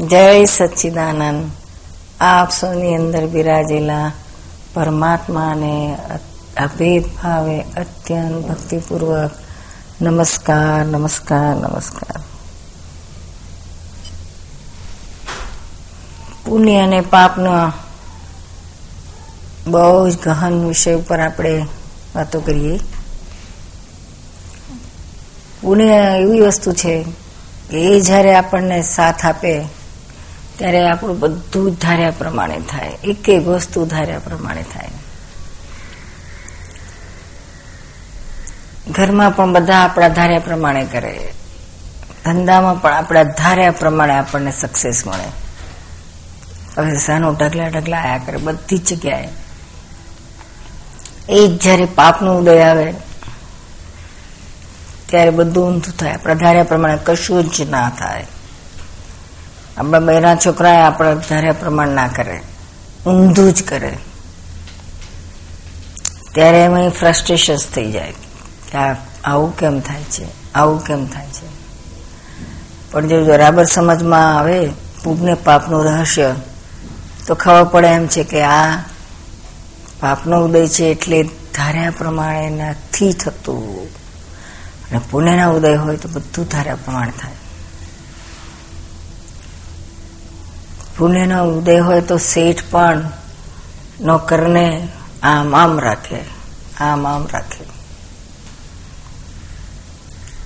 જય સચ્ચિદાનંદ. આપ સૌની અંદર બિરાજેલા પરમાત્માને અભેદ ભાવે અત્યંત ભક્તિપૂર્વક નમસ્કાર નમસ્કાર નમસ્કાર. પુણ્ય અને પાપનો બહુ જ ગહન વિષય ઉપર આપણે વાતો કરીએ. પુણ્ય એવી વસ્તુ છે એ જ્યારે આપણને સાથ આપે ત્યારે આપણું બધું જ ધાર્યા પ્રમાણે થાય. એક એક વસ્તુ ધાર્યા પ્રમાણે થાય. ઘરમાં પણ બધા આપણા ધાર્યા પ્રમાણે કરે. ધંધામાં પણ આપણા ધાર્યા પ્રમાણે આપણને સક્સેસ મળે. હવે સાનું ઢગલા ઢગલા આયા કરે, બધી જગ્યાએ. એ જ જ્યારે પાપનો ઉદય આવે, ત્યારે બધું ઊંધું થાય. આપણા ધાર્યા પ્રમાણે કશું જ ના થાય. આપણા બહેરા છોકરા આપણા ધાર્યા પ્રમાણ ના કરે. ઊંધું જ કરે. ત્યારે એમાં ફ્રસ્ટ્રેશન થઈ જાય કે આવું કેમ થાય છે? આવું કેમ થાય છે? પણ જો બરાબર સમજમાં આવે પુણ્ય પાપનું રહસ્ય, તો ખબર પડે એમ છે કે આ પાપનો ઉદય છે એટલે ધાર્યા પ્રમાણે નથી થતું. અને પુણ્યના ઉદય હોય તો બધું ધાર્યા પ્રમાણે થાય. પુણ્યનો ઉદય હોય તો શેઠ પણ નોકરને આમ આમ રાખે, આમ આમ રાખે.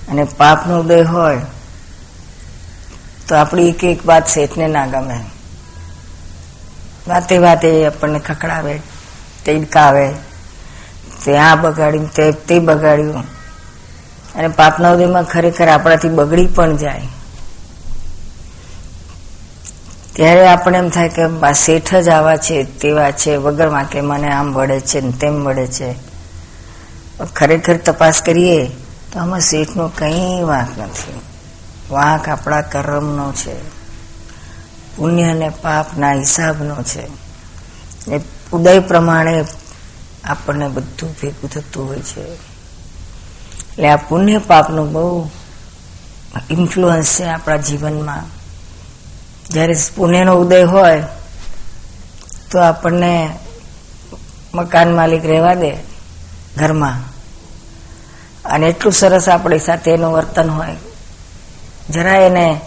અને પાપનો ઉદય હોય તો આપણી એક એક વાત શેઠને ના ગમે. વાતે વાતે આપણને ખખડાવે, તેડકાવે, તે આ બગાડ્યું, તે તે બગાડ્યું. અને પાપના ઉદયમાં ખરેખર આપણાથી બગડી પણ જાય. ત્યારે આપણે એમ થાય કે શેઠ જ આવા છે, તેવા છે, વગરમાં કે મને આમ વળે છે ને તેમ વળે છે. ખરેખર તપાસ કરીએ તો આમાં શેઠનો કંઈ વાંક નથી. વાંક આપણા કર્મનો છે. પુણ્ય અને પાપના હિસાબનો છે. એ ઉદય પ્રમાણે આપણને બધું ભેગું થતું હોય છે. એટલે આ પુણ્ય પાપનું બહુ ઇન્ફ્લુઅન્સ છે આપણા જીવનમાં. જ્યારે પુણ્યનો ઉદય હોય, તો આપણને મકાન માલિક રહેવા દે ઘરમાં. અને એટલું સરસ આપણી સાથે એનું વર્તન હોય. જરા એને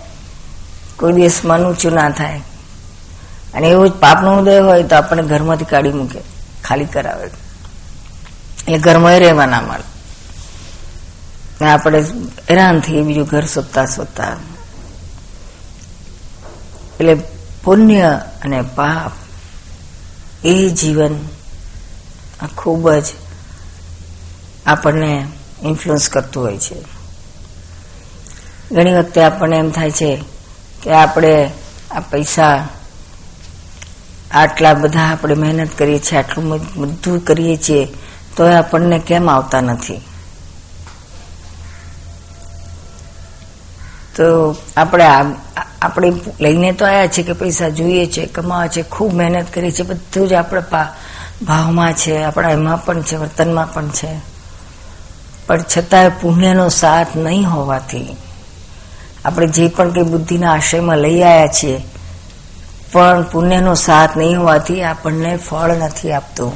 કોઈ દિવસ મન ઊંચું ના થાય. અને એવું જ પાપનો ઉદય હોય તો આપણને ઘરમાંથી કાઢી મૂકે, ખાલી કરાવે. એટલે ઘરમાં રહેવા ના મળે. આપણે હેરાન થઈએ, બીજું ઘર શોધતા શોધતા એટલે પુણ્ય અને પાપ એ જીવન ખૂબ જ આપણને ઇન્ફ્લુઅન્સ કરતું હોય છે. ઘણી વખતે આપણને એમ થાય છે કે આપણે આ પૈસા આટલા બધા આપણે મહેનત કરીએ છીએ, આટલું બધું કરીએ છીએ તો એ આપણને કેમ આવતા નથી? તો આપણે આપણે લઈને તો આવ્યા છે કે પૈસા જોઈએ છે, કમાવા છે, ખૂબ મહેનત કરી છે, બધું જ આપણે ભાવમાં છે, આપણા એમાં પણ છે, વર્તનમાં પણ છે. પણ છતાંય પુણ્યનો સાથ નહીં હોવાથી આપણે જે પણ કંઈ બુદ્ધિના આશ્રયમાં લઈ આવ્યા છીએ, પણ પુણ્યનો સાથ નહીં હોવાથી આપણને ફળ નથી આપતું.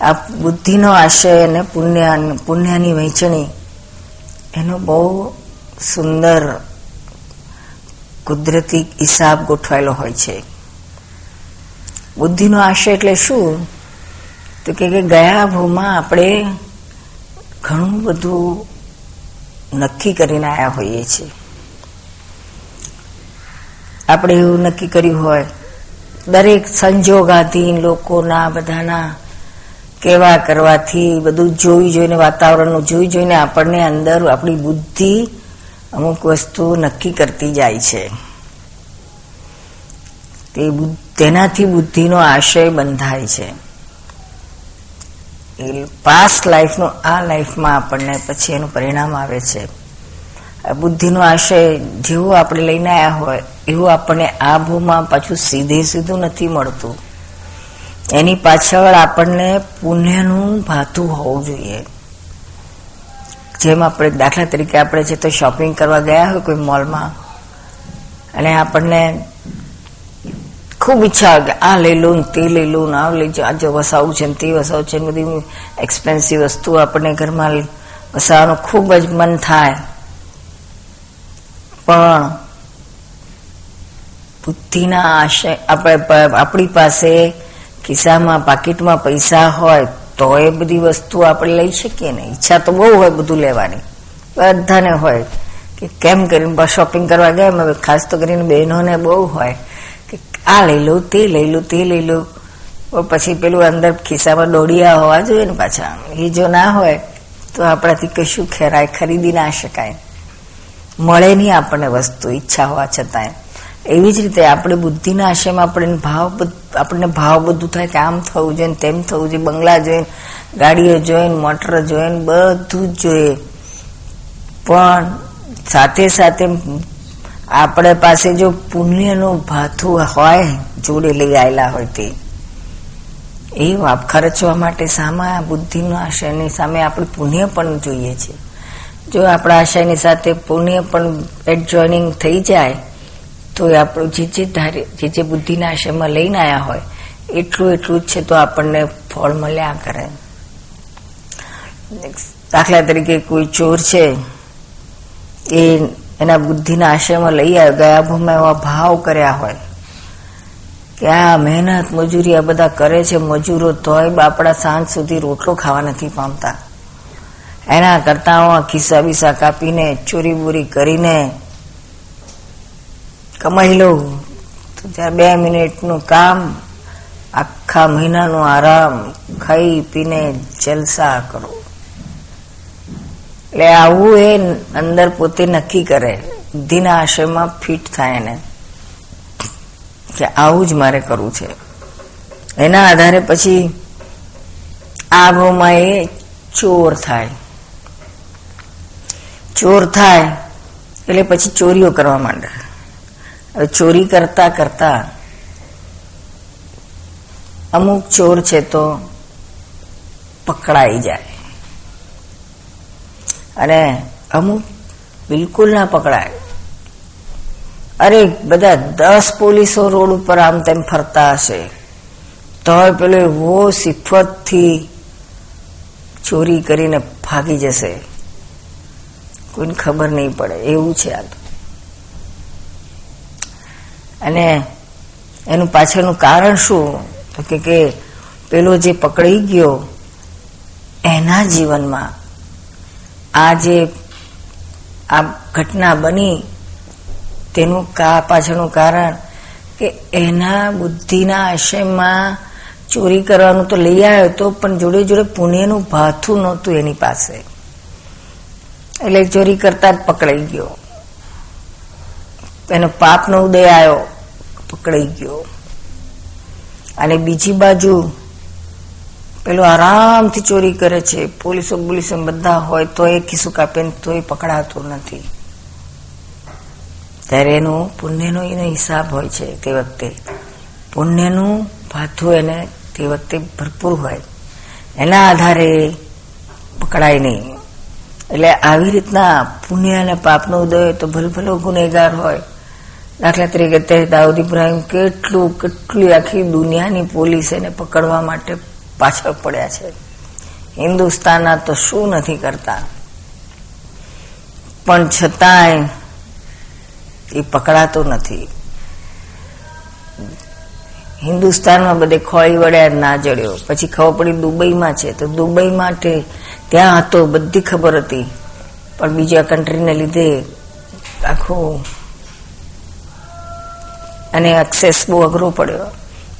આ બુદ્ધિનો આશય અને પુણ્ય પુણ્યની વહેંચણી એનો બહુ સુંદર કુદરતી હિસાબ ગોઠવાયેલો હોય છે. બુદ્ધિનો આશય એટલે શું? તો કે ગયા ભૂમાં આપણે ઘણું બધું નક્કી કરીને આવ્યા હોઈએ છીએ. આપણે એવું નક્કી કર્યું હોય. દરેક સંજોગાધીન લોકોના, બધાના કેવા કરવાથી બધું જોઈ જોઈને, વાતાવરણનું જોઈ જોઈને આપણને અંદર આપણી બુદ્ધિ અમુક વસ્તુ નક્કી કરતી જાય છે. તે તેનાથી બુદ્ધિનો આશય બંધાય છે. એ પાસ્ટ લાઈફનું આ લાઈફમાં આપણને પછી એનું પરિણામ આવે છે. બુદ્ધિનો આશય જેવું આપણે લઈને આવ્યા હોય, એવું આપણને આ ભૂમાં પાછું સીધે સીધું નથી મળતું. એની પાછળ આપણને પુણ્યનું ભાતું હોવું જોઈએ. જેમ આપણે દાખલા તરીકે આપણે છે તો શોપિંગ કરવા ગયા હોય કોઈ મોલમાં અને આપણને ખૂબ ઈચ્છા કે આ લઈ લઉં તે લઈ લઉં આ લઈ જાઉં આજે વસાવું છે તે વસાવું છે બધી એક્સપેન્સિવ વસ્તુ આપણને ઘરમાં વસાવવાનું ખૂબ જ મન થાય. પણ બુદ્ધિના આશય, આપણે આપણી પાસે ખિસ્સામાં પાકીટમાં પૈસા હોય તો એ બધી વસ્તુ આપણે લઈ શકીએ ને. ઈચ્છા તો બહુ હોય બધું લેવાની. બધાને હોય. કે કેમ કરીને શોપિંગ કરવા ગયા હવે ખાસ તો કરીને બહેનોને બહુ હોય. કે આ લઈ લઉં તે લઈ લઉં તે લઈ લઉં પછી પેલું અંદર ખિસ્સામાં દોડિયા હોવા જોઈએ ને પાછા. એ જો ના હોય, તો આપણાથી કશું ખેરાય ખરીદી ના શકાય. મળે નહીં આપણને વસ્તુ, ઈચ્છા હોવા છતાંય. એવી જ રીતે આપણે બુદ્ધિના આશયમાં આપણને ભાવ આપણને ભાવ બધું થાય કે આમ થવું જોઈએ તેમ થવું જોઈએ. બંગલા જોઈને ગાડીઓ જોઈને મોટર જોઈને બધું જ જોઈએ. પણ સાથે સાથે આપણે પાસે જો પુણ્યનું ભાથું હોય, જોડે લઈ આવેલા હોય તે એ ખર્ચવા માટે સામા બુદ્ધિનો આશયની સામે આપણે પુણ્ય પણ જોઈએ છે જો આપણા આશયની સાથે પુણ્ય પણ એડજોઇનિંગ થઈ જાય તો એ આપણું જે જે ધારે, જે જે બુદ્ધિના આશયમાં લઈને આવ્યા હોય, એટલું એટલું જ છે તો આપણને ફળ મળ્યા કરે. દાખલા તરીકે કોઈ ચોર છે, એ એના બુદ્ધિના આશ્રયમાં લઈ આવ્યો ગયા ભૂમાં એવા ભાવ કર્યા હોય, કે આ મહેનત, મજૂરી આ બધા કરે છે, મજૂરો તોય બાપડા સાંજ સુધી રોટલો ખાવા નથી પામતા. એના કરતા ખિસ્સા બિસ્સા કાપીને, ચોરી બોરી કરીને કમાઈ લઉં. તો જ્યારે બે મિનિટનું કામ, આખા મહિનાનો આરામ, ખાઈ પીને જલસા કરો. એટલે આવું એ અંદર પોતે નક્કી કરે. બુદ્ધિના આશયમાં ફિટ થાય એને. કે આવું જ મારે કરવું છે. એના આધારે પછી આ ભાવમાં એ ચોર થાય. ચોર થાય એટલે પછી ચોરીઓ કરવા માંડે. ચોરી કરતા કરતા અમુક ચોર છે તો પકડાઈ જાય. અને અમુક બિલકુલ ના પકડાય. અરે બધા દસ પોલીસો રોડ ઉપર આમ તેમ ફરતા હશે. તો પેલો એવો સિફતથી ચોરી કરીને ભાગી જશે. કોઈને ખબર નહીં પડે. એવું છે આ તો. અને એનું પાછળનું કારણ શું? તો કે પેલો જે પકડી ગયો, એના જીવનમાં આ જે આ ઘટના બની, તેનું કા પાછળનું કારણ કે એના બુદ્ધિના આશયમાં ચોરી કરવાનું તો લઈ આવ્યો હતો પણ જોડે જોડે પુણ્યનું ભાથું નહોતું એની પાસે. એટલે ચોરી કરતા જ પકડાઈ ગયો. એનો પાપનો ઉદય આવ્યો. પકડાઈ ગયો. અને બીજી બાજુ પેલો આરામથી ચોરી કરે છે. પોલીસો પોલીસો બધા હોય તો એ ખિસ્સું કાપે તો એ પકડાતો નથી. ત્યારે એનું પુણ્યનો એનો હિસાબ હોય છે તે વખતે. પુણ્યનું ભાથું એને તે વખતે ભરપૂર હોય. એના આધારે પકડાય નહીં. એટલે આવી રીતના પુણ્ય અને પાપનો ઉદય તો ભલે ભલે ગુનેગાર હોય દાખલા તરીકે તે દાઉદ ઇબ્રાહિમ કેટલું, કેટલી આખી દુનિયાની પોલીસ એને પકડવા માટે પાછળ પડ્યા છે. હિન્દુસ્તાનના તો શું નથી કરતા. પણ છતાંય એ પકડાતો નથી. હિન્દુસ્તાનમાં બધે ખોળી વળ્યા ના જડ્યો. પછી ખબર પડી દુબઈમાં છે. તો દુબઈ માટે ત્યાં હતો, બધી ખબર હતી. પણ બીજા કન્ટ્રીને લીધે આખું અને એક્સેસ બહુ અઘરો પડ્યો.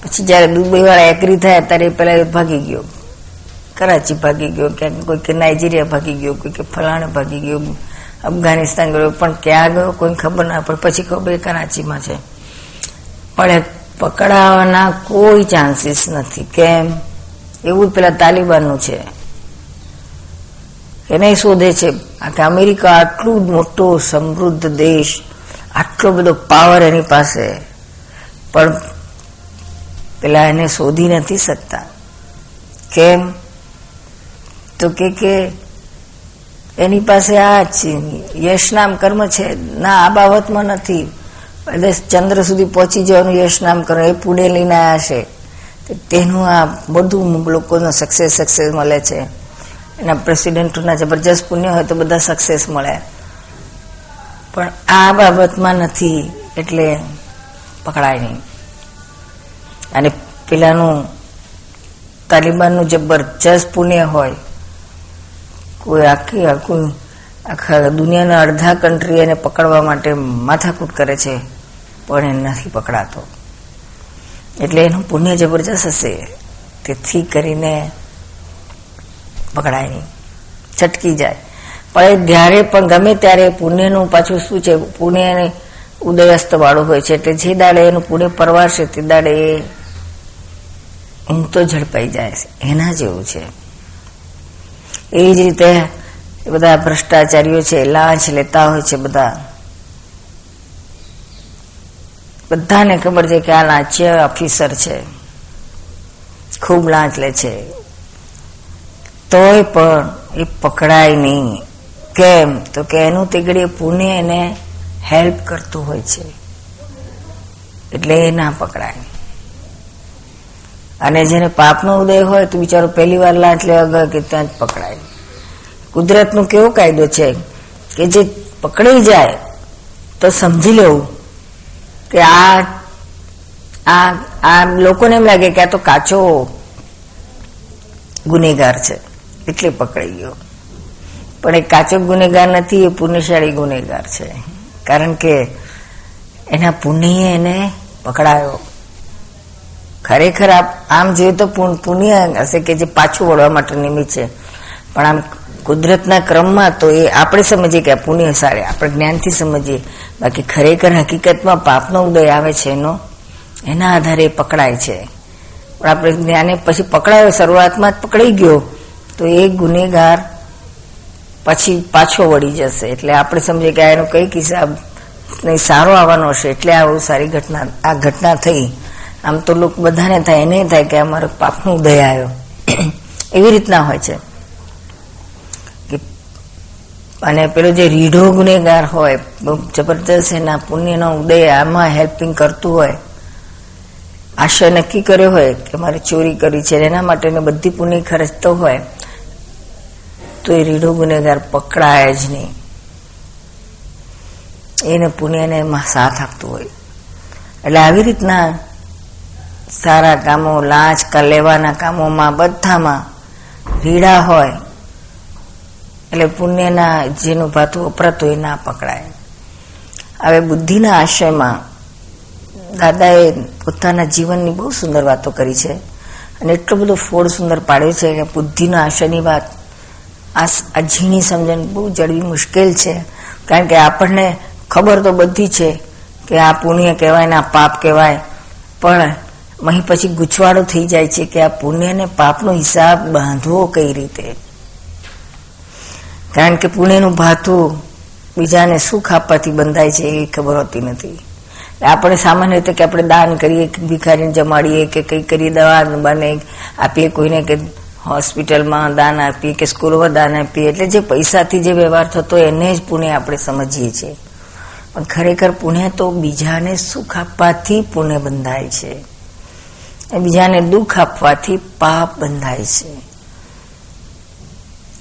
પછી જયારે દુબઈ વાળા એગ્રી થયા ત્યારે પેલા ભાગી ગયો. કરાચી ભાગી ગયો ક્યાંક કોઈ કે નાઇજીરિયા ભાગી ગયો, કોઈ કે ફલાણે ભાગી ગયો, અફઘાનિસ્તાન ગયો. પણ ક્યાં ગયો કોઈ ખબર ના પડે. પછી ખબર કરાચીમાં છે. પણ પકડાવાના કોઈ ચાન્સીસ નથી. કેમ? એવું પેલા તાલિબાનનું છે. એને શોધે છે કે અમેરિકા આટલું મોટો સમૃદ્ધ દેશ, આટલો બધો પાવર એની પાસે. પણ પેલા એને શોધી નથી શકતા. કેમ? તો કે કે એની પાસે આ યશ નામ કર્મ છે. ના, આ બાબતમાં નથી. એટલે ચંદ્ર સુધી પહોંચી જવાનું યશ નામ કરો એ પુણે લઈને આવ્યા છે. તેનું આ બધું લોકોનો સક્સેસ સક્સેસ મળે છે. એના પ્રેસિડેન્ટના જબરજસ્ત પુણ્ય હોય તો બધા સક્સેસ મળે. પણ આ બાબતમાં નથી. એટલે પકડાય નહીં. અને પેલાનું તાલિબાનનું જબરજસ્ત પુણ્ય હોય, કોઈ આખી આખું, આખા દુનિયાના અડધા કન્ટ્રી એને પકડવા માટે માથાકૂટ કરે છે, પણ એ નથી પકડાતો. એટલે એનું પુણ્ય જબરજસ્ત હશે, તેથી કરીને પકડાય નહીં. છટકી જાય. પણ જ્યારે પણ ગમે ત્યારે પુણ્યનું પાછું શું છે પુણ્ય ઉદયસ્ત વાળું હોય છે એટલે જે દાડે એનું પુણ્ય પરવારશે તે દાડે એ ઊંઘ તો ઝડપાઈ જાય છે. એના જેવું છે. એ જ રીતે બધા ભ્રષ્ટાચારીઓ છે લાંચ લેતા હોય છે બધા. બધાને ખબર છે કે આ લાંચ્ય ઓફિસર છે. ખૂબ લાંચ લે છે. તોય પણ એ પકડાય નહીં. કેમ? તો કે એનું તીગડી પુણ્ય એને હેલ્પ કરતું હોય છે. એટલે એ ના પકડાય. અને જેને પાપનો ઉદય હોય તો બિચારો પહેલી વાર લાંચ લેવા ગયો કે ત્યાં જ પકડાય. કુદરતનો કેવો કાયદો છે કે જે પકડી જાય તો સમજી લેવું કે આ આ આ લોકોને એમ લાગે કે આ તો કાચો ગુનેગાર છે. એટલે પકડાઈ ગયો. પણ એ કાચો ગુનેગાર નથી, એ પુણ્યશાળી ગુનેગાર છે. કારણ કે એના પુણ્ય એને પકડાયો. ખરેખર આમ જોઈએ તો પુણ્ય હશે કે જે પાછું વળવા માટે નિમિત્ત છે. પણ આમ કુદરતના ક્રમમાં તો એ આપણે સમજીએ કે પુણ્ય સારે. આપણે જ્ઞાનથી સમજીએ. બાકી ખરેખર હકીકતમાં પાપનો ઉદય આવે છે એનો, એના આધારે પકડાય છે. પણ આપણે જ્ઞાને પછી પકડાયો, શરૂઆતમાં જ પકડાઈ ગયો, તો એ ગુનેગાર પછી પાછો વળી જશે. એટલે આપણે સમજીએ કે એનો કંઈક હિસાબ નહીં, સારો આવવાનો હશે. એટલે આવું સારી ઘટના, આ ઘટના થઈ. આમ તો લોકો બધાને થાય, એને થાય કે અમારો પાપનો ઉદય આવ્યો. એવી રીતના હોય છે. અને પેલો જે રીઢો ગુનેગાર હોય જબરદસ્ત એના પુણ્યનો ઉદય આમાં હેલ્પિંગ કરતું હોય. આશય નક્કી કર્યો હોય કે મારે ચોરી કરી છે, એના માટે બધી પુણ્ય ખર્ચતો હોય. તો એ રીઢો ગુનેગાર પકડાય જ નહીં. એને પુણ્યને એમાં સાથ આપતું હોય. એટલે આવી રીતના સારા કામો, લાંચ લેવાના કામોમાં બધામાં રીડા હોય, એટલે પુણ્યના જેનું ભાતું વપરાતું એ ના પકડાય. હવે બુદ્ધિના આશયમાં દાદાએ પોતાના જીવનની બહુ સુંદર વાતો કરી છે. અને એટલો બધો ફોડ સુંદર પાડ્યો છે કે બુદ્ધિના આશયની વાત આ ઝીણી સમજણ બહુ જડવી મુશ્કેલ છે. કારણ કે આપણને ખબર તો બધી છે કે આ પુણ્ય કહેવાય ને આ પાપ કહેવાય. પણ અહીં પછી ગૂંચવાડો થઈ જાય છે કે આ પુણ્ય ને પાપનો હિસાબ બાંધવો કઈ રીતે? કારણ કે પુણ્યનું ભાથું બીજાને સુખ આપવાથી બંધાય છે એ ખબર હોતી નથી. આપણે સામાન્ય રીતે કે આપણે દાન કરીએ, ભિખારીને જમાડીએ કે કંઈ કરીએ, દવા બને, આપીએ કોઈને કે હોસ્પિટલમાં દાન આપીએ કે સ્કૂલોમાં દાન આપીએ એટલે જે પૈસાથી જે વ્યવહાર થતો એને જ પુણ્ય આપણે સમજીએ છીએ. પણ ખરેખર પુણ્ય તો બીજાને સુખ આપવાથી પુણ્ય બંધાય છે. બીજાને દુઃખ આપવાથી પાપ બંધાય છે.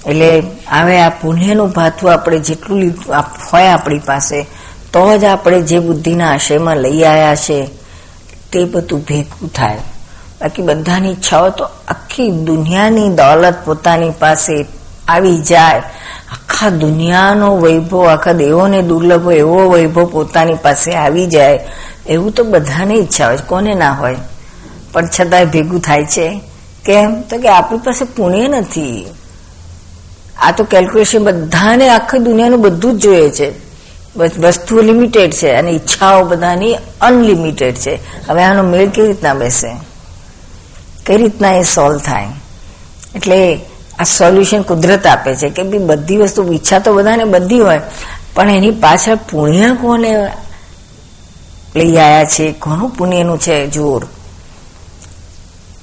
એટલે હવે આ પુણ્યનું ભાથું આપણે જેટલું હોય આપણી પાસે, તો જ આપણે જે બુદ્ધિના આશયમાં લઈ આવ્યા છે, તે બધું ભેગું થાય. બાકી બધાની ઈચ્છાઓ તો આખી દુનિયાની દોલત પોતાની પાસે આવી જાય. આખા દુનિયાનો વૈભવ, આખા દેવોને દુર્લભ એવો વૈભવ પોતાની પાસે આવી જાય. એવું તો બધાને ઈચ્છા હોય કોને ના હોય? પણ છતાંય ભેગું થાય છે. કેમ? તો કે આપણી પાસે પુણ્ય નથી. આ તો કેલ્ક્યુલેશન બધાને આખી દુનિયાનું બધું જ જોઈએ છે. વસ્તુઓ લિમિટેડ છે અને ઈચ્છાઓ બધાની અનલિમિટેડ છે. હવે આનો મેળ કેવી રીતના બેસે? કઈ રીતના એ સોલ્વ થાય? એટલે આ સોલ્યુશન કુદરત આપે છે કે બી બધી વસ્તુ, ઈચ્છા તો બધાને બધી હોય, પણ એની પાછળ પુણ્ય કોને લઈ આવ્યા છે? ઘણું પુણ્યનું છે જોર?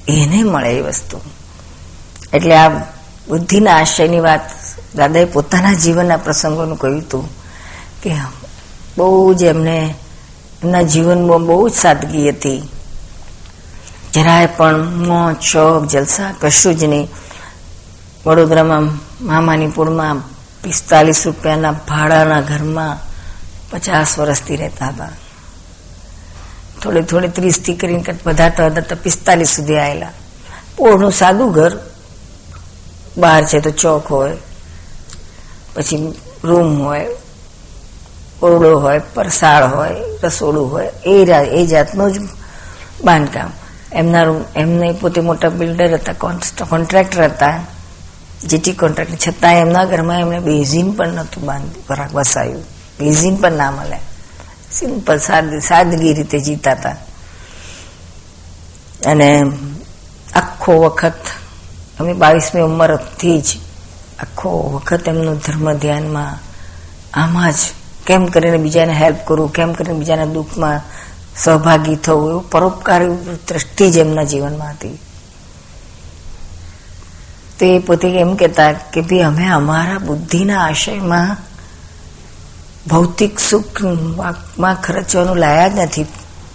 એને મળે એ વસ્તુ. એટલે આ બુદ્ધિના આશયની વાત, દાદાએ પોતાના જીવનના પ્રસંગોનું કહ્યું હતું કે બહુ જ એમને, એમના જીવનમાં બહુ જ સાદગી હતી. જરાય પણ મોં ચોક જલસા, કશું જ નહીં. વડોદરામાં મામાની પૂળમાં પિસ્તાલીસ રૂપિયાના ભાડાના ઘરમાં પચાસ વર્ષથી રહેતા હતા. થોડી થોડી ત્રીસથી કરીને વધારતા હતા તો પિસ્તાલીસ સુધી આવેલા પોળનું સાદું ઘર, બહાર છે તો ચોક હોય, પછી રૂમ હોય, ઓરડો હોય, પરસાળ હોય, રસોડું હોય, એ એ જાતનું જ બાંધકામ. એમના એમને પોતે મોટા બિલ્ડર હતા કોન્ટ્રાક્ટર હતા. જેટી કોન્ટ્રાક્ટર. છતાં એમના ઘરમાં એમણે બેઝિન પણ નહોતું બાંધ્યું વસાયું બેઝિન પણ ના મળે. સિમ્પલ સાદગી રીતે જીતા હતા અને આખો વખત, અમે બાવીસમી ઉંમરથી જ આખો વખત એમનું ધર્મ ધ્યાનમાં આમાં જ, કેમ કરીને બીજાને હેલ્પ કરવું, કેમ કરીને બીજાના દુઃખમાં સહભાગી થવું એવું પરોપકારી દ્રષ્ટિ જ એમના જીવનમાં હતી. તે પોતે એમ કહેતા કે ભાઈ અમે અમારા બુદ્ધિના આશયમાં ભૌતિક સુખમાં ખર્ચવાનું લાયા જ નથી.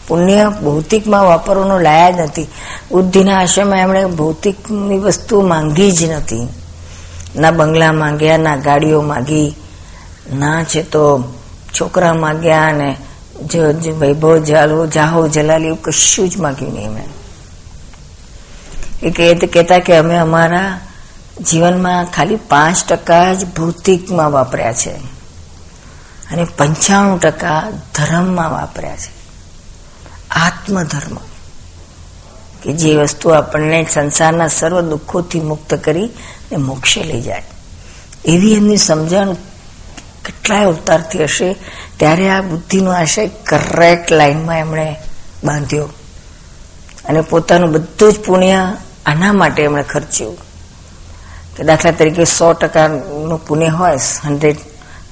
પુણ્ય ભૌતિકમાં વાપરવાનું લાયા જ નથી. બુદ્ધિના આશયમાં એમણે ભૌતિકની વસ્તુ માંગી જ નથી. ના બંગલા માંગ્યા, ના ગાડીઓ માંગી, ના છે તો છોકરા માંગ્યા અને વૈભવ જાલો, જાહો, જલાલી એવું કશું જ માગ્યું નહીં મેં એ કહેતા કે અમે અમારા જીવનમાં ખાલી પાંચ ટકા જ ભૌતિકમાં વાપર્યા છે અને પંચાણું ટકા ધર્મમાં વાપર્યા છે. આત્મધર્મ. કે જે વસ્તુ આપણને સંસારના સર્વ દુઃખોથી મુક્ત કરી ને મોક્ષે લઈ જાય. એવી એમની સમજણ કેટલાય અવતારથી હશે. ત્યારે આ બુદ્ધિનો આશય કરેક્ટ લાઈનમાં એમણે બાંધ્યો. અને પોતાનું બધું જ પુણ્ય આના માટે એમણે ખર્ચ્યું. કે દાખલા તરીકે સો ટકાનું પુણ્ય હોય હંડ્રેડ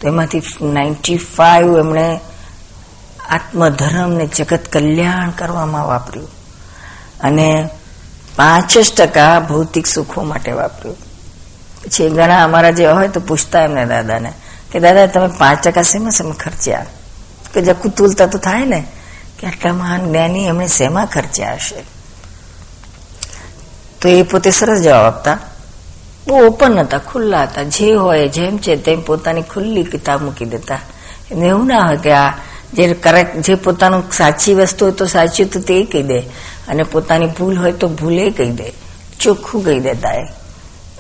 તો એમાંથી નાઇન્ટી ફાઈવ એમણે આત્મધર્મને જગત કલ્યાણ કરવામાં વાપર્યું. અને પાંચ જ ટકા ભૌતિક સુખો માટે વાપર્યું. પછી ઘણા અમારા જે હોય તો પૂછતા એમને દાદાને કે દાદા, તમે પાંચ ટકા શેમાં શેમાં ખર્ચ્યા? કે જકુ તુલતા તો થાય ને, કે આટલા મહાન જ્ઞાની એમણે શેમાં ખર્ચ્યા હશે? તો એ પોતે સરસ જવાબ આપતા, બહુ ઓપન હતા, ખુલ્લા હતા, જે હોય, જેમ છે તેમ પોતાની ખુલ્લી કિતાબ મૂકી દેતા. એમને એવું ના હોય કે આ જે કરેક્ટ જે પોતાનું સાચી વસ્તુ હોય તો સાચી તો તે કહી દે. અને પોતાની ભૂલ હોય તો ભૂલે કહી દે. ચોખ્ખું કહી દેતા એ.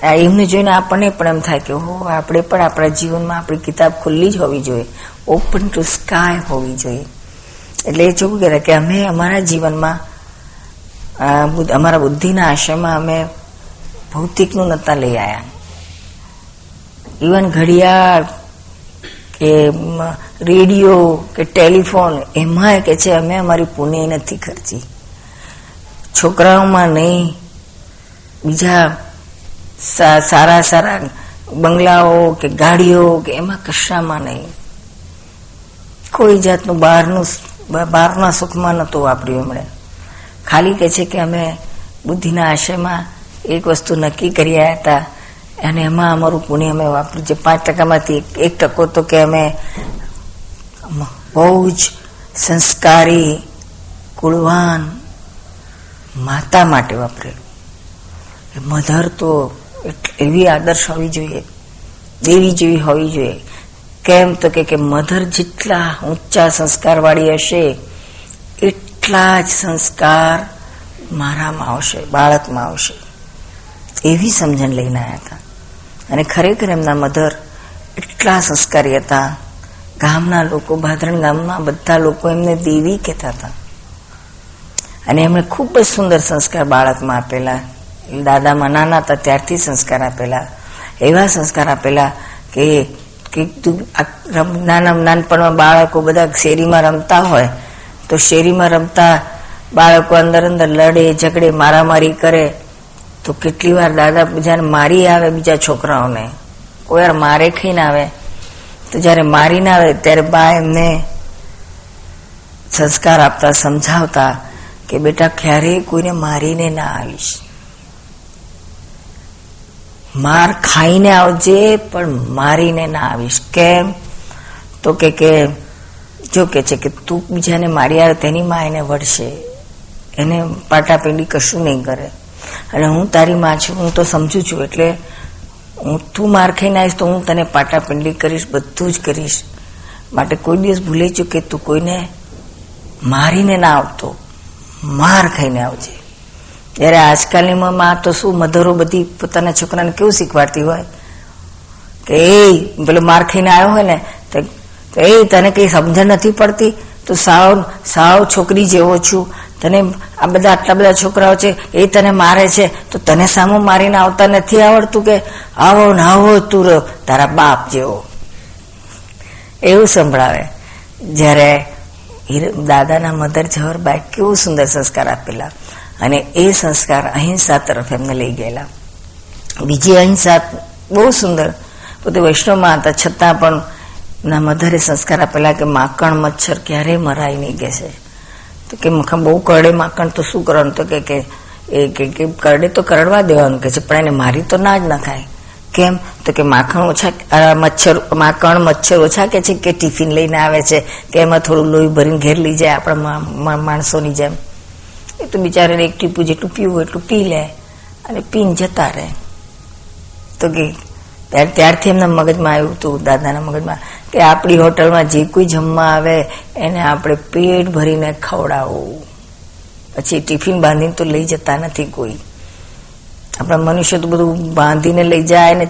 એમને જોઈને આપણને પણ એમ થાય કે હો આપણે પણ આપણા જીવનમાં આપણી કિતાબ ખુલ્લી જ હોવી જોઈએ. ઓપન ટુ સ્કાય હોવી જોઈએ. એટલે એ ચોખ્ખું કહેવાય કે અમે અમારા જીવનમાં અમારા બુદ્ધિના આશયમાં અમે ભૌતિકનું નતા લઈ આવ્યા ઇવન ઘડિયાળ કે રેડિયો કે ટેલિફોન એમાં કે છે, અમે અમારી પુણ્ય નથી ખર્ચી. છોકરાઓમાં નહીં, બીજા સારા સારા બંગલાઓ કે ગાડીઓ કે એમાં કશામાં નહીં. કોઈ જાતનું બહારનું બહારના સુખમાં નહોતું વાપર્યું એમણે. ખાલી કે છે કે અમે બુદ્ધિના આશયમાં એક વસ્તુ નક્કી કર્યા હતા અને એમાં અમારું પુણ્ય અમે વાપર્યું. છે પાંચ ટકામાંથી એક ટકો તો કે અમે બહુ જ સંસ્કારી, કુળવાન માતા માટે વાપરેલું. મધર તો એવી આદર્શ હોવી જોઈએ, દેવી જેવી હોવી જોઈએ. કેમ તો કે મધર જેટલા ઊંચા સંસ્કાર વાળી હશે, એટલા જ સંસ્કાર મારામાં આવશે, બાળકમાં આવશે. એવી સમજણ લઈને આવ્યા હતા. અને ખરેખર એમના મધર એટલા સંસ્કારી હતા. ગામના લોકો, ભાદરણ ગામના બધા લોકો એમને દેવી કહેતા હતા. અને એમણે ખૂબ જ સુંદર સંસ્કાર બાળકમાં આપેલા. દાદામાં નાના હતા ત્યારથી સંસ્કાર આપેલા, એવા સંસ્કાર આપેલા કે નાના નાનપણમાં બાળકો બધા શેરીમાં રમતા હોય, તો શેરીમાં રમતા બાળકો અંદર અંદર લડે, ઝઘડે, મારામારી કરે, તો કેટલી વાર દાદા બીજાને મારી આવે બીજા છોકરાઓને. કોઈ વાર મારે ખાઈને આવે. તો જ્યારે મારીને આવે, ત્યારે બા એમને સંસ્કાર આપતા, સમજાવતા કે બેટા ક્યારેય કોઈને મારીને ના આવીશ. માર ખાઈને આવજે, પણ મારીને ના આવીશ. કેમ? તો કે કે, જો કે છે કે તું બીજાને મારી આવે તેની માં એને વળશે એને પાટાપીંડી કશું નહીં કરે. અને હું તારી માં છું, હું તો સમજુ છું, એટલે હું તું માર ખાઈને આવીશ તો હું તને પાટાપીંડી કરીશ, બધું જ કરીશ. માટે કોઈ દિવસ ભૂલી છું કે તું કોઈને મારીને ના આવતો. માર ખાઈને આવજે. ત્યારે આજકાલની માં તો શું મધરો બધી પોતાના છોકરાને કેવું શીખવાડતી હોય? કે એ પેલો માર ખાઈને આવ્યો હોય ને, તો એ તને કઈ સમજણ નથી પડતી? તો સાવ સાવ છોકરી જેવો છું. તને આ બધા આટલા બધા છોકરાઓ છે, એ તને મારે છે. તો તને સામો મારીને આવતા નથી આવડતું કે આવો ને આવો તું તારા બાપ જેવો? એવું સંભળાવે. જ્યારે દાદાના મધર જવહરબાઈ કેવું સુંદર સંસ્કાર આપેલા. અને એ સંસ્કાર અહિંસા તરફ એમને લઈ ગયેલા. બીજી અહિંસા બહુ સુંદર. પોતે વૈષ્ણવમાં હતા છતાં પણ ના મધરે સંસ્કાર આપેલા કે માકણ મચ્છર ક્યારેય મરાય નહીં કે છે. તો કે બહુ કરડે માકણ તો શું કરવાનું? તો કે એ, કે કરડે તો કરડવા દેવાનું કે છે, પણ એને મારી તો ના જ નખાય કેમ? તો કે માખણ ઓછા મચ્છર, માકણ મચ્છર ઓછા કે છે કે ટિફિન લઈને આવે છે કે એમાં થોડું લોહી ભરીને ઘેર લઈ જાય આપણા માણસોની જેમ. એ તો બિચારાને એક ટીપું જેટલું પીવું એટલું પી લે અને પીને જતા રહે. તો કે ત્યારથી એમના મગજમાં આવ્યું હતું દાદાના મગજમાં, કે આપણી હોટલમાં જે કોઈ જમવા આવે એને આપણે પેટ ભરીને ખવડાવવું પછી ટિફિન બાંધીને તો લઈ જતા નથી કોઈ. આપણા મનુષ્ય તો બધું બાંધીને લઈ જાય ને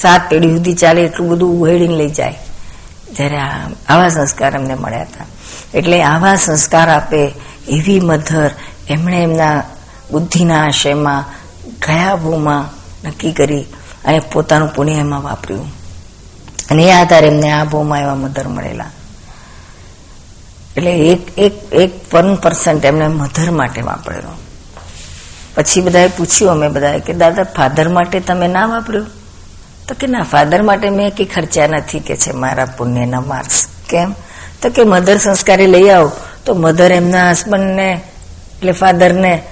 સાત પેઢી સુધી ચાલે એટલું બધું ઉહેડીને લઈ જાય. જ્યારે આવા સંસ્કાર એમને મળ્યા હતા. એટલે આવા સંસ્કાર આપે એવી મધર એમણે એમના બુદ્ધિના આશયમાં ગયા ભૂમાં નક્કી કરી અને પોતાનું પુણ્ય એમાં વાપર્યું. અને એ આધારે એમને આ ભૂમાં એવા મધર મળેલા. એટલે એક એક એક વન પર્સન્ટ એમને મધર માટે વાપરેલો. પછી બધાએ પૂછ્યું અમે બધાએ કે, દાદા ફાધર માટે તમે ના વાપર્યું? તો કે, ના ફાધર માટે મેં કઈ ખર્ચા નથી કે છે મારા પુણ્યના માર્ક્સ કેમ? તો કે, મધર સંસ્કારી લઈ આવો. તો મધર એમના હસબન્ડને, એટલે ફાધરને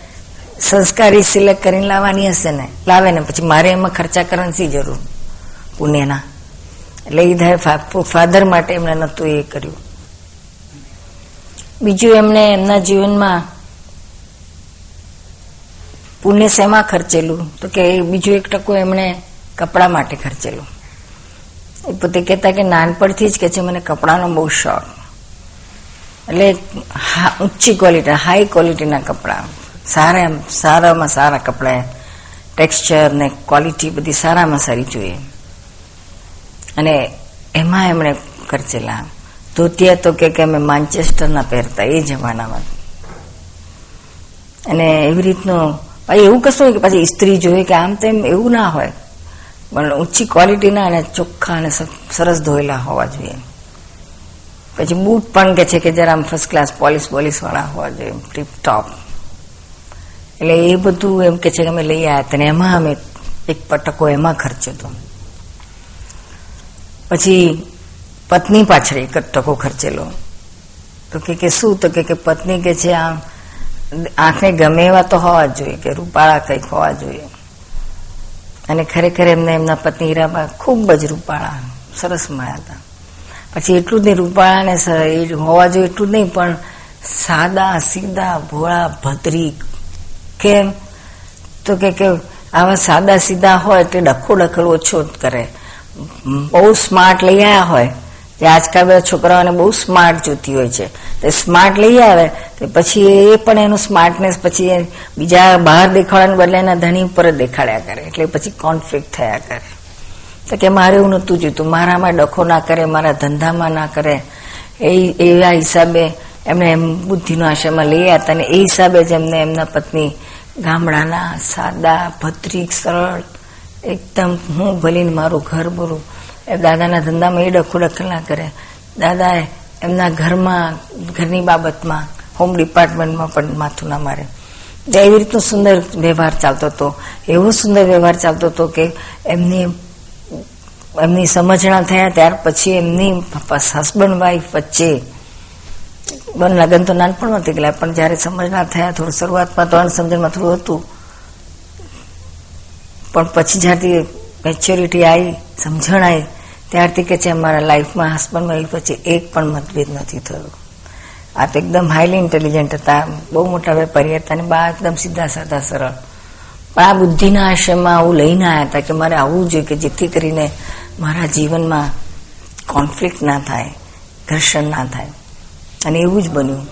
સંસ્કારી સિલેક્ટ કરીને લાવવાની હશે ને? લાવે ને, પછી મારે એમાં ખર્ચા કરવાની જરૂર? પુણ્યના. એટલે એ થાય ફાધર માટે એમણે નહોતું એ કર્યું. બીજું એમણે એમના જીવનમાં પુણ્ય શેમાં ખર્ચેલું? તો કે બીજું એક ટકો એમણે કપડા માટે ખર્ચેલું. એ પોતે કહેતા કે નાનપણથી જ કે છે, મને કપડાનો બહુ શોખ. એટલે ઊંચી ક્વોલિટી હાઈ ક્વોલિટીના કપડાં. સારા સારામાં સારા કપડા ટેક્સચર ને ક્વોલિટી બધી સારામાં સારી જોઈએ. અને એમાં એમણે ખર્ચેલા ધોતિયા તો કે અમે માન્ચેસ્ટરના પહેરતા, એ જમાનામાં. અને એવી રીતનું, પછી એવું કશું કે પછી ઇસ્ત્રી જોઈએ કે આમ તેમ એવું ના હોય. પણ ઊંચી ક્વોલિટીના અને ચોખ્ખા અને સરસ ધોયેલા હોવા જોઈએ. પછી બૂટ પણ કે છે કે જરા આમ ફર્સ્ટ ક્લાસ પોલીસ પોલીસવાળા હોવા જોઈએ ટીપ ટોપ એટલે એ બધું એમ કે છે કે અમે લઈ આવ્યા હતા એમાં અમે એક પટકો એમાં ખર્ચ્યો હતો. પછી પત્ની પાછળ એક ટકો ખર્ચેલો. તો કે કે શું? તો કે કે પત્ની કે છે આમ, આંખને ગમે એવા તો હોવા જોઈએ, કે રૂપાળા કંઈક હોવા જોઈએ. અને ખરેખર એમને, એમના પત્ની હીરાબા ખૂબ જ રૂપાળા, સરસ મળ્યા હતા. પછી એટલું જ નહીં રૂપાળા ને હોવા જોઈએ એટલું જ નહીં, પણ સાદા, સીધા, ભોળા, ભદ્રી, કેમ? તો કે આવા સાદા, સીધા હોય તે ડખો ડખલ ઓછો કરે. બહુ સ્માર્ટ લઈ આવ્યા હોય, જે આજકાલ બધા છોકરાઓને બહુ સ્માર્ટ જોતી હોય છે. તે સ્માર્ટ લઈ આવે, તો પછી એ પણ એનું સ્માર્ટનેસ પછી બીજા બહાર દેખાડવાને બદલે એના ધણી ઉપર જ દેખાડ્યા કરે. એટલે પછી કોન્ફ્લિક્ટ થયા કરે. તો કે મારે એવું નહોતું જોઈતું મારામાં ડખો ના કરે, મારા ધંધામાં ના કરે. એ, એવા હિસાબે એમને એમ બુદ્ધિનો આશ્રમમાં લઈ આવ્યા અને એ હિસાબે જ એમને એમના પત્ની ગામડાના સાદા ભદ્રિક સરળ, એકદમ હું ભલીને મારું ઘર બોલું એ દાદાના ધંધામાં એ ડખો ડખલ ના કરે. દાદાએ એમના ઘરમાં, ઘરની બાબતમાં હોમ ડિપાર્ટમેન્ટમાં પણ માથું ના મારે. એવી રીતનો સુંદર વ્યવહાર ચાલતો હતો. એવો સુંદર વ્યવહાર ચાલતો હતો કે એમની એમની સમજણા થયા ત્યાર પછી એમની હસબન્ડ વાઈફ વચ્ચે બન લગ્ન તો નાનપણમાં થઈ ગયેલા પણ જ્યારે સમજણા થયા, થોડું શરૂઆતમાં તો અણસમજણમાં થોડું હતું. પણ પછી જ્યારથી મેચ્યોરિટી આવી, સમજણ આવી, ત્યારથી કે છે અમારા લાઈફમાં હસબન્ડ વાઈફ વચ્ચે એક પણ મતભેદ નથી થયો. આ તો એકદમ હાઈલી ઇન્ટેલિજન્ટ હતા, બહુ મોટા વેપારી હતા અને બા એકદમ સીધા સાધા, સરળ. પણ આ બુદ્ધિના આશ્રમમાં આવું લઈને આવ્યા હતા કે મારે આવવું જોઈએ કે જેથી કરીને મારા જીવનમાં કોન્ફ્લિક્ટ ના થાય, ઘર્ષણ ના થાય. અને એવું જ બન્યું.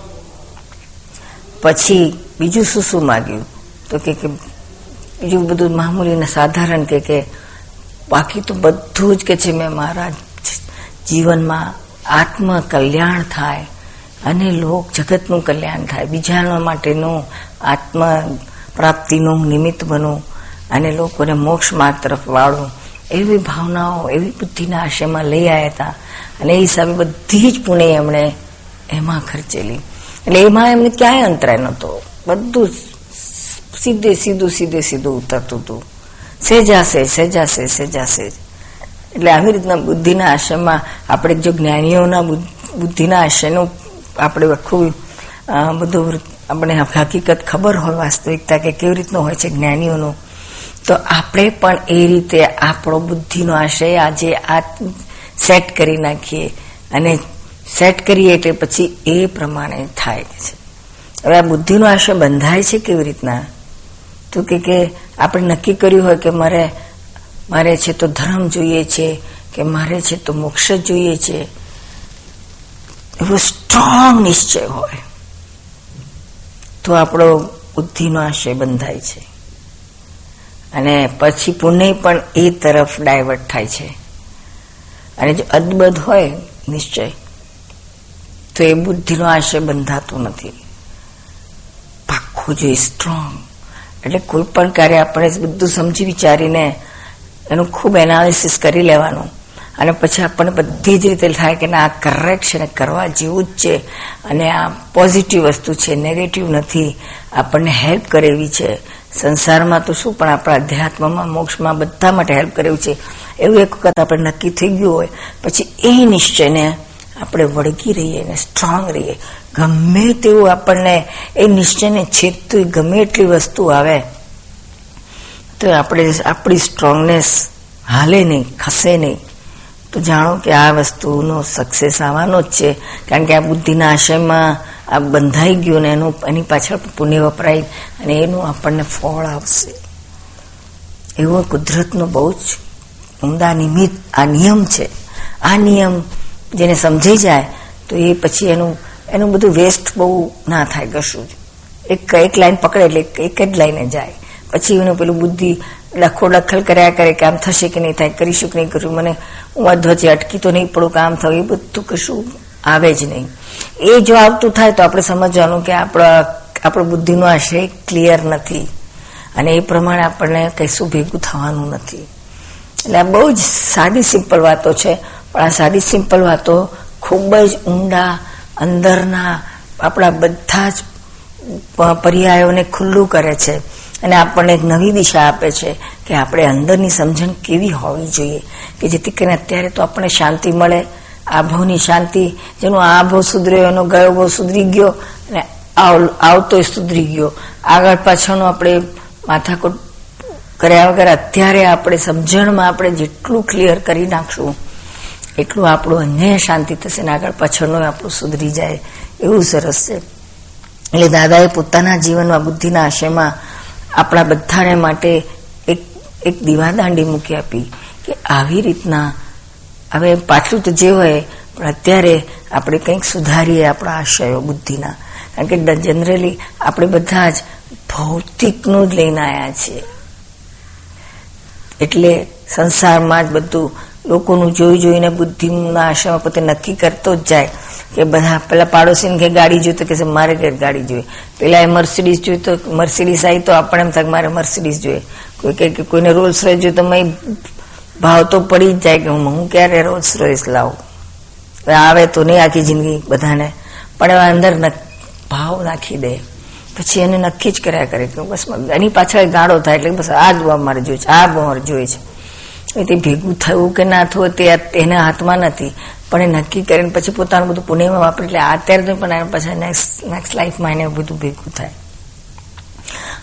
પછી બીજું શું શું માગ્યું? તો કે બીજું બધું મામૂલી ને સાધારણ કે કે બાકી તો બધું જ કે છે મેં મારા જીવનમાં આત્મ કલ્યાણ થાય અને લોક જગતનું કલ્યાણ થાય. બીજાના માટેનું આત્મ પ્રાપ્તિનું નિમિત્ત બનું અને લોકોને મોક્ષ માર્ગ તરફ વાળું. એવી ભાવનાઓ, એવી બુદ્ધિના આશયમાં લઈ આવ્યા હતા. અને એ હિસાબે બધી જ પુણે એમણે એમાં ખર્ચેલી. એટલે એમાં એમને ક્યાંય અંતરાય નહોતો. બધું સીધે સીધું સીધે સીધું ઉતરતું હતું. સેજાશે સેજાશે સેજાશે. એટલે આવી રીતના બુદ્ધિના આશ્રયમાં આપણે જો જ્ઞાનીઓના બુદ્ધિના આશ્રયનું આપણે આખું બધું આપણે હકીકત ખબર હોય, વાસ્તવિકતા કે કેવી રીતનું હોય છે જ્ઞાનીઓનું તો આપણે પણ એ રીતે આપણો બુદ્ધિનો આશય આજે આ સેટ કરી નાખીએ અને સેટ કરીએ એટલે પછી એ પ્રમાણે થાય છે. હવે આ બુદ્ધિનો આશય બંધાય છે કેવી રીતના? તો કે કે આપણે નક્કી કર્યું હોય કે મારે મારે છે તો ધર્મ જોઈએ છે, કે મારે છે તો મોક્ષ જોઈએ છે. એવો સ્ટ્રોંગ નિશ્ચય હોય. તો આપણો બુદ્ધિનો આશય બંધાય છે. અને પછી પુણ્ય પણ એ તરફ ડાયવર્ટ થાય છે. અને જો અદબદ હોય, નિશ્ચય, તો એ બુદ્ધિનો આશય બંધાતો નથી. પાક્કું જોઈએ સ્ટ્રોંગ એટલે કોઈ પણ કાર્ય આપણે બધું સમજી વિચારીને એનું ખૂબ એનાલિસિસ કરી લેવાનું. અને પછી આપણને બધી જ રીતે થાય કે ના, આ કરેક્ટ છે ને કરવા જેવું જ છે. અને આ પોઝિટિવ વસ્તુ છે નેગેટિવ નથી. આપણને હેલ્પ કરે એવી છે. સંસારમાં તો શું પણ આપણા અધ્યાત્મમાં, મોક્ષમાં બધા માટે હેલ્પ કર્યું છે. એવું એક વખત આપણે નક્કી થઈ ગયું હોય, પછી એ નિશ્ચયને આપણે વળગી રહીએ ને સ્ટ્રોંગ રહીએ. ગમે તેવું આપણને એ નિશ્ચયને છેદતું ગમે એટલી વસ્તુ આવે, તો આપણે આપણી સ્ટ્રોંગનેસ હાલે નહીં, ખસે નહીં. તો જાણો કે આ વસ્તુનો સક્સેસ આવવાનો જ છે. કારણ કે આ બુદ્ધિના આશયમાં આ બંધાઈ ગયું ને એનું એની પાછળ પુણ્ય વપરાય અને એનું આપણને ફળ આવશે. એવો કુદરતનો બહુ જ ઉમદા નિમિત્ત આ નિયમ છે. આ નિયમ જેને સમજાઈ જાય તો એ પછી એનું એનું બધું વેસ્ટ બહુ ના થાય કશું જ. એક એક લાઈન પકડે એટલે એક જ લાઈને જાય. પછી એનું પેલું બુદ્ધિ ડખો લખલ કર્યા કરે કે આમ થશે કે નહીં થાય, કરીશું કે નહીં કરું મને હું અધ્વચે અટકી તો નહીં પડું કામ થયું એ બધું કશું આવે જ નહીં. એ જો આવતું થાય તો આપણે સમજવાનું કે આપણા, આપણો બુદ્ધિનો આશય ક્લિયર નથી. અને એ પ્રમાણે આપણને કશું ભેગું થવાનું નથી. એટલે આ બહુ જ સાદી સિમ્પલ વાતો છે. પણ આ સાદી સિમ્પલ વાતો ખૂબ જ ઊંડા, અંદરના, આપણા બધા જ પર્યાયોને ખુલ્લું કરે છે. અને આપણને એક નવી દિશા આપે છે કે આપણે અંદરની સમજણ કેવી હોવી જોઈએ. કે જેથી કરીને અત્યારે તો આપણને શાંતિ મળે આ ભાવની શાંતિ, જેનો આભો સુધર્યો, એનો ગયો ભાવ સુધરી ગયો અને આવતો સુધરી ગયો. આગળ પાછળનો આપણે માથાકૂટ કર્યા વગર અત્યારે આપણે સમજણમાં આપણે જેટલું ક્લિયર કરી નાખશું, એટલું આપણું અન્ય શાંતિ થશે ને આગળ પાછળનું આપણું સુધરી જાય. એવું સરસ છે. એટલે દાદાએ પોતાના જીવનમાં, બુદ્ધિના આશયમાં આપણા બધાને માટે એક એક દીવાદાંડી મૂકી આપી કે આવી રીતના હવે પાછલું તો જે હોય, પણ અત્યારે આપણે કંઈક સુધારીએ આપણા આશયો, બુદ્ધિના. કારણ કે જનરલી આપણે બધા જ ભૌતિકનું જ લઈને આવ્યા છીએ. એટલે સંસારમાં જ બધું લોકોનું જોઈ જોઈને બુદ્ધિના આશયમાં પોતે નક્કી કરતો જ જાય કે બધા પેલા પાડોશીને કે ગાડી જોઈ તો કે મારે કે ગાડી જોઈએ પેલા એ મર્સિડીઝ જોઈ તો મર્સિડીઝ આવી તો આપણે એમ થાય મારે મર્સિડીઝ જોઈએ. કોઈ કે કોઈને રોલ્સ રોય જોઈએ તો મેં ભાવ તો પડી જ જાય કે હું ક્યારે રોલ્સ રોયસ લાવું? આવે તો નહીં આખી જિંદગી બધાને, પણ એવા અંદર ભાવ નાખી દે. પછી એને નક્કી જ કર્યા કરે કે બસ એની પાછળ ગાળો થાય એટલે બસ આ જ મારે જોઈએ છે, આ મારે જોઈએ છે. તે ભેગું થયું કે ના થયું તે એના હાથમાં નથી, પણ એ નક્કી કરીને પછી પોતાનું બધું પુણ્યમાં વાપરે એટલે અત્યારે પણ એના પછી નેક્સ્ટ નેક્સ્ટ લાઈફમાં એને બધું ભેગું થાય.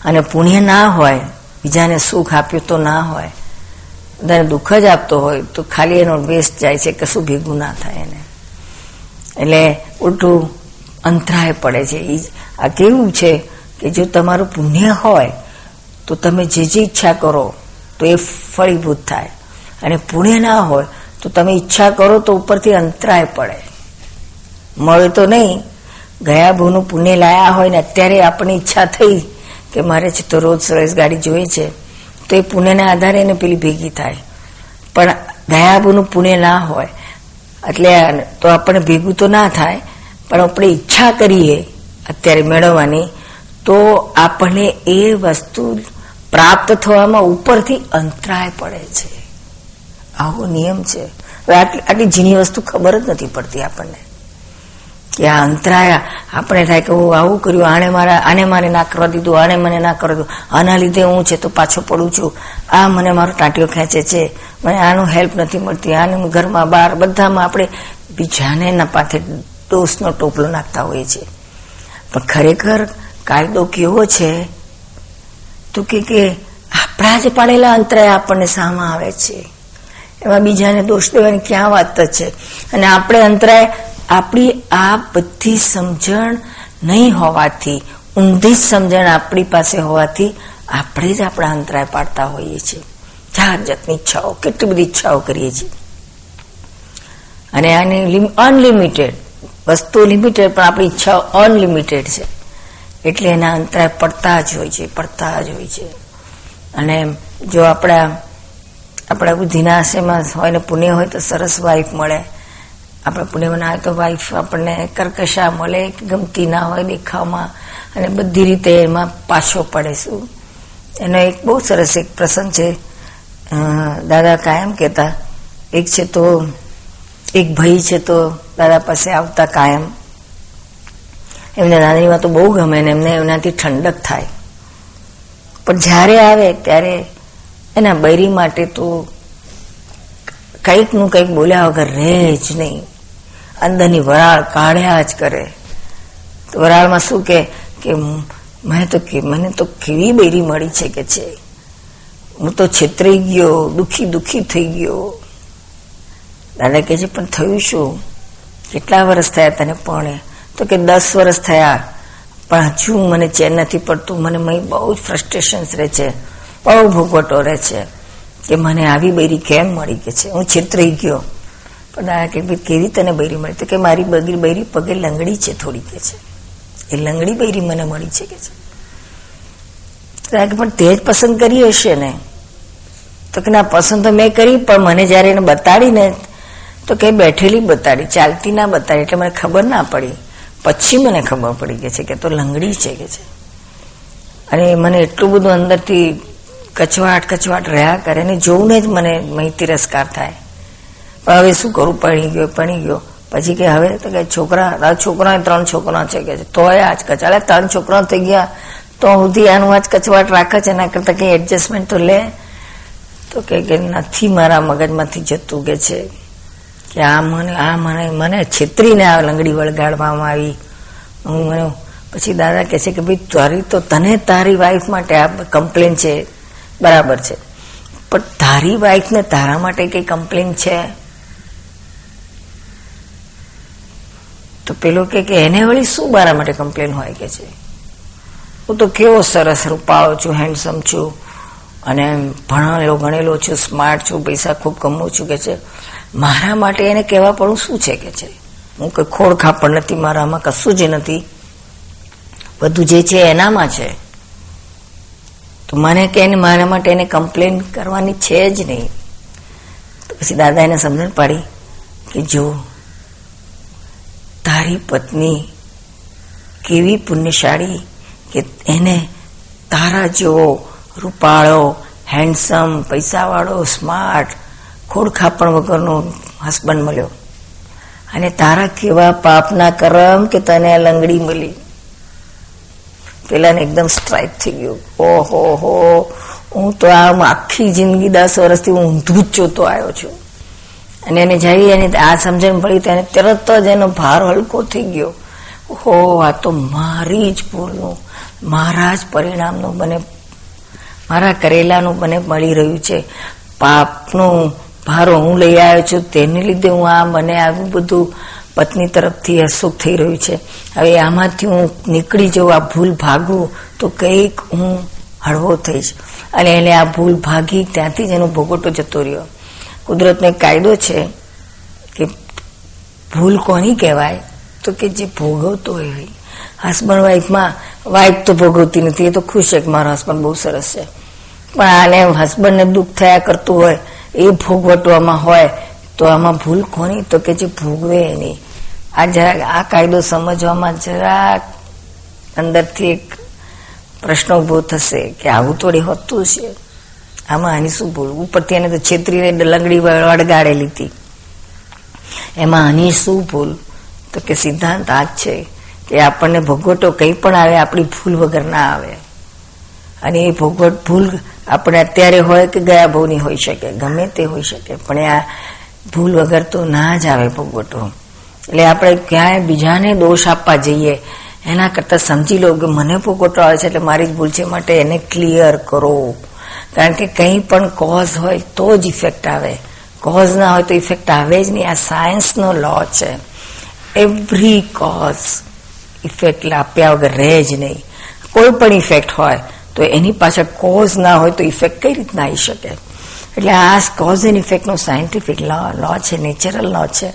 અને પુણ્ય ના હોય, બીજાને સુખ આપ્યું તો ના હોય. બધાને દુઃખ જ આપતો હોય, તો ખાલી એનો વેસ્ટ જાય છે કશું ભેગું ના થાય એને. એટલે ઉલટું અંતરાય પડે છે. એ આ કેવું છે કે જો તમારું પુણ્ય હોય, તો તમે જે જે ઈચ્છા કરો, તો એ ફળીભૂત થાય. અને પુણ્ય ના હોય, તો તમે ઈચ્છા કરો, તો ઉપરથી અંતરાય પડે. મળે તો નહીં. ગયા ભૂનું પુણ્ય લાયા હોય ને, અત્યારે આપણી ઈચ્છા થઈ કે મારે છે તો રોજ સરસ ગાડી જોઈએ છે. તો એ પુણ્યના આધારે એને પેલી ભેગી થાય. પણ દયાબુનું પુણ્ય ના હોય, એટલે તો આપણને ભેગું તો ના થાય, પણ આપણે ઈચ્છા કરીએ અત્યારે મેળવવાની, તો આપણને એ વસ્તુ પ્રાપ્ત થવામાં ઉપરથી અંતરાય પડે છે. આવો નિયમ છે. આટલી ઝીણી વસ્તુ ખબર જ નથી પડતી આપણને. કે આ અંતરાયા, આપણે થાય કે હું આવું કર્યું, આને મારા આને મારે ના કરવા દીધું, આને મને ના કરવા દીધું, આના લીધે હું છે તો પાછો પડું છું. આ મને મારો ટાંટીઓ ખેંચે છે. મને આનું હેલ્પ નથી મળતી. આને ઘરમાં બહાર બધામાં આપણે બીજાને ના પાથે દોષનો ટોપલો નાખતા હોઈએ છીએ. પણ ખરેખર કાયદો કેવો છે? તો કે કે આપણા જ પાડેલા અંતરાય આપણને સામા આવે છે. એમાં બીજાને દોષ દેવાની ક્યાં વાત છે? અને આપણે અંતરાય આપણી આ બધી સમજણ નહીં હોવાથી, ઊંધી સમજણ આપણી પાસે હોવાથી આપણે જ આપણા અંતરાય પાડતા હોઈએ છીએ. જાત જાતની ઈચ્છાઓ કેટલી બધી ઈચ્છાઓ કરીએ છીએ. અને આની અનલિમિટેડ, વસ્તુ લિમિટેડ, પણ આપણી ઈચ્છાઓ અનલિમિટેડ છે. એટલે એના અંતરાય પડતા જ હોય છે, પડતા જ હોય છે. અને જો આપણા આપણા બુદ્ધિના આશયમાં હોય ને પુણ્ય હોય તો સરસ વાઈફ મળે. આપણે પુણ્યમાં હોય તો વાઈફ આપણને કર્કશા મળે, ગમતી ના હોય દેખાવમાં, અને બધી રીતે એમાં પાછો પડે શું? એનો એક બહુ સરસ એક પ્રસંગ છે. દાદા કાયમ કહેતા, એક છે તો, એક ભાઈ છે તો દાદા પાસે આવતા કાયમ. એમને નાનીમાં તો બહુ ગમે ને એમને એનાથી ઠંડક થાય. પણ જ્યારે આવે ત્યારે એના બૈરી માટે તો કંઈકનું કંઈક બોલ્યા વગર રહે જ નહીં. અંદરની વરાળ કાઢ્યા જ કરે. તો વરાળમાં શું કે મેં તો કે, મને તો કેવી બેરી મળી છે કે છે. હું તો છેતરાઈ ગયો, દુખી દુખી થઈ ગયો. દાદા કે છે, પણ થયું શું? કેટલા વર્ષ થયા તને પણ? તો કે દસ વર્ષ થયા. પણ હજુ મને ચેન નથી પડતું. મને બહુ જ ફ્રસ્ટ્રેશન્સ રહે છે. બહુ ભોગવટો રહે છે. કે મને આવી બેરી કેમ મળી કે છે? હું છેતરાઈ ગયો. પણ દાદા કે કેવી તને બૈરી મળી તો કે મારી બગરી બૈરી પગે લંગડી છે થોડી કે છે. એ લંગડી બૈરી મને મળી છે કે છે. પણ તે જ પસંદ કરી હશે ને. તો કે ના, પસંદ તો મેં કરી, પણ મને જયારે એને બતાડી ને તો કે બેઠેલી બતાડી, ચાલતી ના બતાડી, એટલે મને ખબર ના પડી. પછી મને ખબર પડી કે છે કે તો લંગડી છે કે છે. અને મને એટલું બધું અંદરથી કચવાટ કચવાટ રહ્યા કરે ને જોઈને જ મને મહી તિરસ્કાર થાય. હવે શું કરું? પડી ગયો પડી ગયો. પછી કે હવે તો કે છોકરા છોકરા ત્રણ છોકરા છે કે તોય આજ કચાલે ત્રણ છોકરા થઈ ગયા. તો સુધી આનું આજ કચવાટ રાખે છે, એના કરતા કઈ એડજસ્ટમેન્ટ તો લે. તો કે નથી મારા મગજમાંથી જતું કે છે કે આ મને આ મને મને છેતરીને આ લંગડી વળગાડવામાં આવી. હું મને, પછી દાદા કહે છે કે ભાઈ તારી તો તને તારી વાઈફ માટે આ કમ્પ્લેન છે. બરાબર છે. પણ તારી વાઈફને તારા માટે કઈ કમ્પ્લેન છે? તો પેલો કે એને વળી શું મારા માટે કમ્પ્લેન હોય કે છે? હું તો કેવો સરસ રૂપાળો છું હેન્ડસમ છું, અને ભણેલો, ગણેલો છું સ્માર્ટ છું, પૈસા ખૂબ કમવું છું કે છે. મારા માટે એને કહેવા પડું શું છે કે છે? હું કોઈ ખોડ ખાપડ નથી, મારામાં કશું જ નથી. બધું જે છે એનામાં છે. તો મને કે એને મારા માટે એને કમ્પ્લેન કરવાની છે જ નહીં. તો પછી દાદા એને સમજણ પાડી કે જો તારી પત્ની કેવી પુણ્યશાળી કે એને તારા જેવો રૂપાળો હેન્ડસમ પૈસાવાળો સ્માર્ટ ખોડખાપણ વગરનો હસબન્ડ મળ્યો. અને તારા કેવા પાપના કરમ કે તને લંગડી મળી. પેલાને એકદમ સ્ટ્રાઇક થઈ ગયું. ઓહો હો, હું તો આમ આખી જિંદગી દસ વર્ષથી હું ઊંધું જ જોતો આવ્યો છું. અને એને જઈ એની આ સમજણ પડી તેને તરત જ એનો ભાર હલકો થઈ ગયો. હો આ તો મારી જ ભૂલનું, મારા જ પરિણામનું મને, મારા કરેલાનું મને મળી રહ્યું છે. પાપનો ભારો હું લઈ આવ્યો છું, તેને લીધે હું આ મને આવું બધું પત્ની તરફથી અસુખ થઈ રહ્યું છે. હવે આમાંથી હું નીકળી જાઉં, આ ભૂલ ભાગું, તો કંઈક હું હળવો થઈશ. અને એને આ ભૂલ ભાગી ત્યાંથી જ એનો ભોગવટો જતો રહ્યો. કુદરતનો એક કાયદો છે કે ભૂલ કોની કહેવાય? તો કે જે ભોગવતો હોય હસબન્ડ વાઈફમાં, વાઈફ તો ભોગવતી નથી, એ તો ખુશ છે કે મારો હસબન્ડ બહુ સરસ છે. પણ આને હસબન્ડને દુઃખ થયા કરતું હોય, એ ભોગવટવામાં હોય, તો આમાં ભૂલ કોની? તો કે જે ભોગવે એની. આ જરાક, આ કાયદો સમજવામાં જરાક અંદરથી એક પ્રશ્ન ઊભો થશે કે આવું થોડી હોતું છે આમાં આની શું ભૂલ ઉપરથી એને તો છેતરીને લંગડી વળગાડેલી હતી. એમાં આની શું ભૂલ તો કે સિદ્ધાંત આ જ છે કે આપણને ભોગવટો કંઈ પણ આવે, આપણી ભૂલ વગર ના આવે. અને એ ભોગવટ ભૂલ આપણે અત્યારે હોય કે ગયા ભાવની હોઈ શકે, ગમે તે હોઈ શકે, પણ આ ભૂલ વગર તો ના જ આવે ભોગવટો. એટલે આપણે ક્યાંય બીજાને દોષ આપવા જઈએ, એના કરતાં સમજી લો કે મને ભોગવટો આવે છે એટલે મારી જ ભૂલ છે, માટે એને ક્લિયર કરો. કારણ કે કંઈ પણ કોઝ હોય તો જ ઇફેક્ટ આવે. કોઝ ના હોય તો ઇફેક્ટ આવે જ નહીં. આ સાયન્સનો લો છે. એવરી કોઝ ઇફેક્ટ આપ્યા વગર રહે જ નહીં. કોઈ પણ ઇફેક્ટ હોય તો એની પાછળ કોઝ ના હોય તો ઇફેક્ટ કઈ રીતના આવી શકે? એટલે આ કોઝ એન્ડ ઇફેક્ટનો સાયન્ટિફિક લો લો છે નેચરલ લો છે.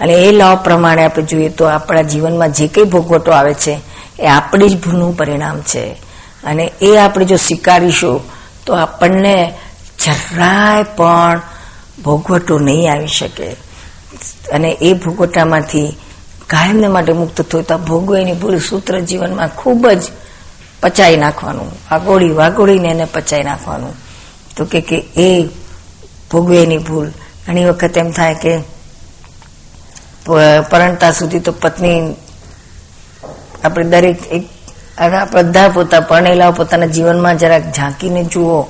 અને એ લો પ્રમાણે આપણે જોઈએ તો આપણા જીવનમાં જે કંઈ ભોગવટો આવે છે, એ આપણી જ ભૂલનું પરિણામ છે. અને એ આપણે જો સ્વીકારીશું તો આપણને જરાય પણ ભોગવટો નહીં આવી શકે. અને એ ભોગવટામાંથી કાયમને માટે મુક્ત થયું તો ભોગવે એની ભૂલ સૂત્ર જીવનમાં ખૂબ જ પચાવી નાખવાનું. વાગોળી વાગોળીને એને પચાઈ નાખવાનું. તો કે કે એ ભોગવે એની ભૂલ. ઘણી વખત એમ થાય કે પરણતા સુધી તો પત્ની, આપણે દરેક એક બધા પોતા પરણેલા પોતાના જીવનમાં જરાક ઝાંકીને જુઓ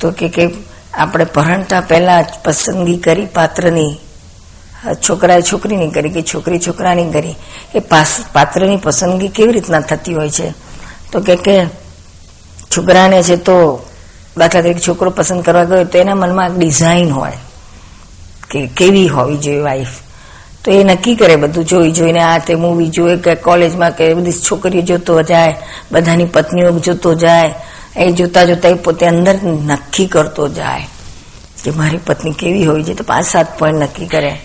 તો કે કે આપણે પરણતા પહેલા પસંદગી કરી પાત્રની છોકરાએ છોકરીની કરી કે છોકરી છોકરાની કરી. એ પાત્રની પસંદગી કેવી રીતના થતી હોય છે? તો કે કે છોકરાને છે તો દાખલા તરીકે છોકરો પસંદ કરવા ગયો તો એના મનમાં ડિઝાઇન હોય કે કેવી હોવી જોઈએ વાઈફ તો એ નક્કી કરે બધું, જોઈ, જોઈને આ તે મૂવી જોઈ કે કોલેજમાં કે બધી છોકરીઓ જોતો જાય, બધાની પત્નીઓ જોતો જાય, એ જોતા જોતા એ પોતે અંદર નક્કી કરતો જાય કે મારી પત્ની કેવી હોવી જોઈએ. તો પાંચ, સાત પોઈન્ટ નક્કી કરે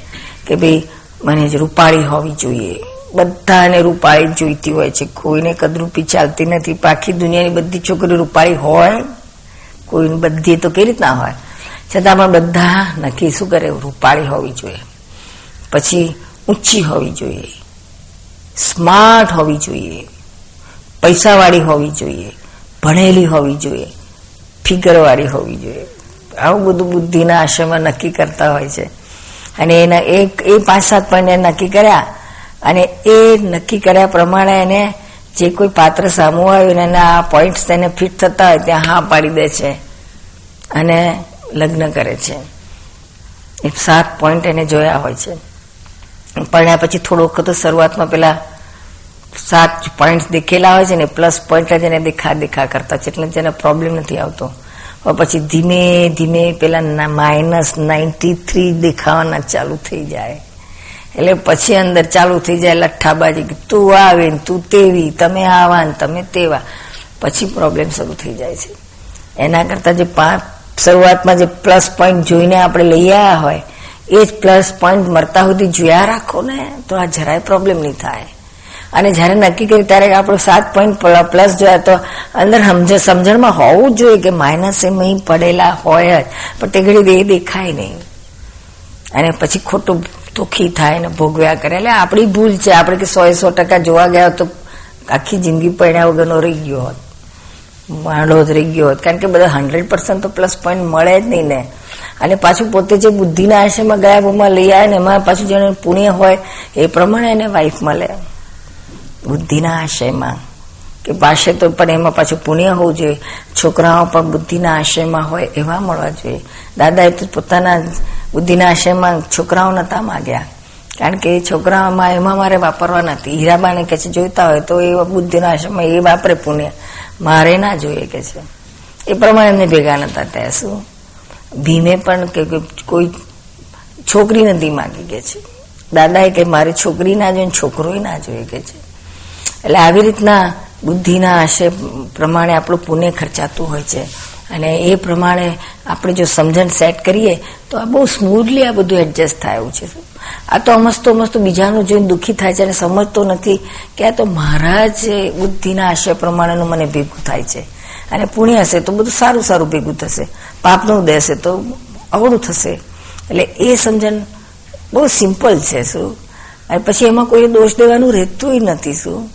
કે ભાઈ મને જ રૂપાળી હોવી જોઈએ. બધાને રૂપાળી જોઈતી હોય છે. કોઈને કદરૂપી ચાલતી નથી. પાખી દુનિયાની બધી છોકરી રૂપાળી હોય. કોઈ બધી તો કેવી રીતના હોય. છતાં પણ બધા નક્કી શું કરે? રૂપાળી હોવી જોઈએ. પછી ઊંચી હોવી જોઈએ, સ્માર્ટ હોવી જોઈએ, પૈસાવાળી હોવી જોઈએ, ભણેલી હોવી જોઈએ, ફિગરવાળી હોવી જોઈએ. આવું બધું બુદ્ધિના આશ્રમમાં નક્કી કરતા હોય છે. અને એના એક, એ પાંચ સાત પોઈન્ટ નક્કી કર્યા અને એ નક્કી કર્યા પ્રમાણે એને જે કોઈ પાત્ર સામું આવ્યું એના આ પોઈન્ટ્સ તેને ફિટ થતા હોય ત્યાં હા પાડી દે છે અને લગ્ન કરે છે. એ સાત પોઈન્ટ એને જોયા હોય છે. પરણ્યા પછી થોડો વખત શરૂઆતમાં પેલા સાત પોઈન્ટ દેખેલા હોય છે ને પ્લસ પોઈન્ટ જ એને દેખા દેખા કરતા છે, એટલે જેને પ્રોબ્લેમ નથી આવતો. પછી ધીમે ધીમે પેલા માઇનસ નાઇન્ટી થ્રી દેખાવાના ચાલુ થઈ જાય. એટલે પછી અંદર ચાલુ થઈ જાય, લઠ્ઠાબાજી તું આવે ને, તું તેવી, તમે આવા ને, તમે તેવા. પછી પ્રોબ્લેમ શરૂ થઈ જાય છે. એના કરતા જે પાંચ શરૂઆતમાં જે પ્લસ પોઈન્ટ જોઈને આપણે લઈ આવ્યા હોય એ જ પ્લસ પોઈન્ટ મળતા સુધી જોયા રાખો ને, તો આ જરાય પ્રોબ્લેમ નહીં થાય. અને જ્યારે નક્કી કર્યું ત્યારે આપણો સાત પોઈન્ટ પ્લસ જોયા તો અંદર સમજ, સમજણમાં હોવું જોઈએ કે માઇનસ એમ પડેલા હોય જ, પણ તે ઘડી એ દેખાય નહીં. અને પછી ખોટું દુઃખી થાય ને ભોગવ્યા કરે. એટલે આપણી ભૂલ છે, આપણે કે સો સો ટકા જોવા ગયા તો આખી જિંદગી પડ્યા વગરનો રહી ગયો હોત. માંડો જ રહી ગયો હોત. કારણ કે બધા હંડ્રેડ પર્સન્ટ તો પ્લસ પોઈન્ટ મળે જ નહીં ને. અને પાછું પોતે જે બુદ્ધિના આશ્રમમાં ગયા ભૂમાં લઈ આવે ને એમાં પાછું જેને પુણ્ય હોય એ પ્રમાણે એને વાઈફ મળે. બુદ્ધિના આશયમાં. કે પાસે તો પણ એમાં પાછું પુણ્ય હોવું જોઈએ. છોકરાઓ પણ બુદ્ધિના આશયમાં હોય એવા મળવા જોઈએ. દાદાએ તો પોતાના બુદ્ધિના આશયમાં છોકરાઓ નતા માગ્યા. કારણ કે એ છોકરાઓમાં એમાં મારે વાપરવા નથી. હીરાબાને કે છે, જોઈતા હોય તો એ બુદ્ધિના આશયમાં એ વાપરે પુણ્ય. મારે ના જોઈએ કે છે. એ પ્રમાણે એમને ભેગા નતા ત્યાં શું? ભીમે પણ કે કોઈ છોકરી નથી માગી કે છે. દાદાએ કે મારે છોકરી ના જોઈએ છોકરોય ના જોઈએ કે છે. એટલે આવી રીતના બુદ્ધિના આશય પ્રમાણે આપણું પુણ્ય ખર્ચાતું હોય છે. અને એ પ્રમાણે આપણે જો સમજણ સેટ કરીએ, તો આ બહુ સ્મૂથલી આ બધું એડજસ્ટ થાય એવું છે. આ તો અમસ્તો અમસ્તો બીજાનું જોઈને દુઃખી થાય છે અને સમજતો નથી કે આ તો મારા જ બુદ્ધિના આશય પ્રમાણેનું મને ભેગું થાય છે. અને પુણ્ય હશે તો બધું સારું સારું ભેગું થશે. પાપનું ઉદય હશે તો અવળું થશે. એટલે એ સમજણ બહુ સિમ્પલ છે શું? અને પછી એમાં કોઈ દોષ દેવાનું રહેતું નથી શું?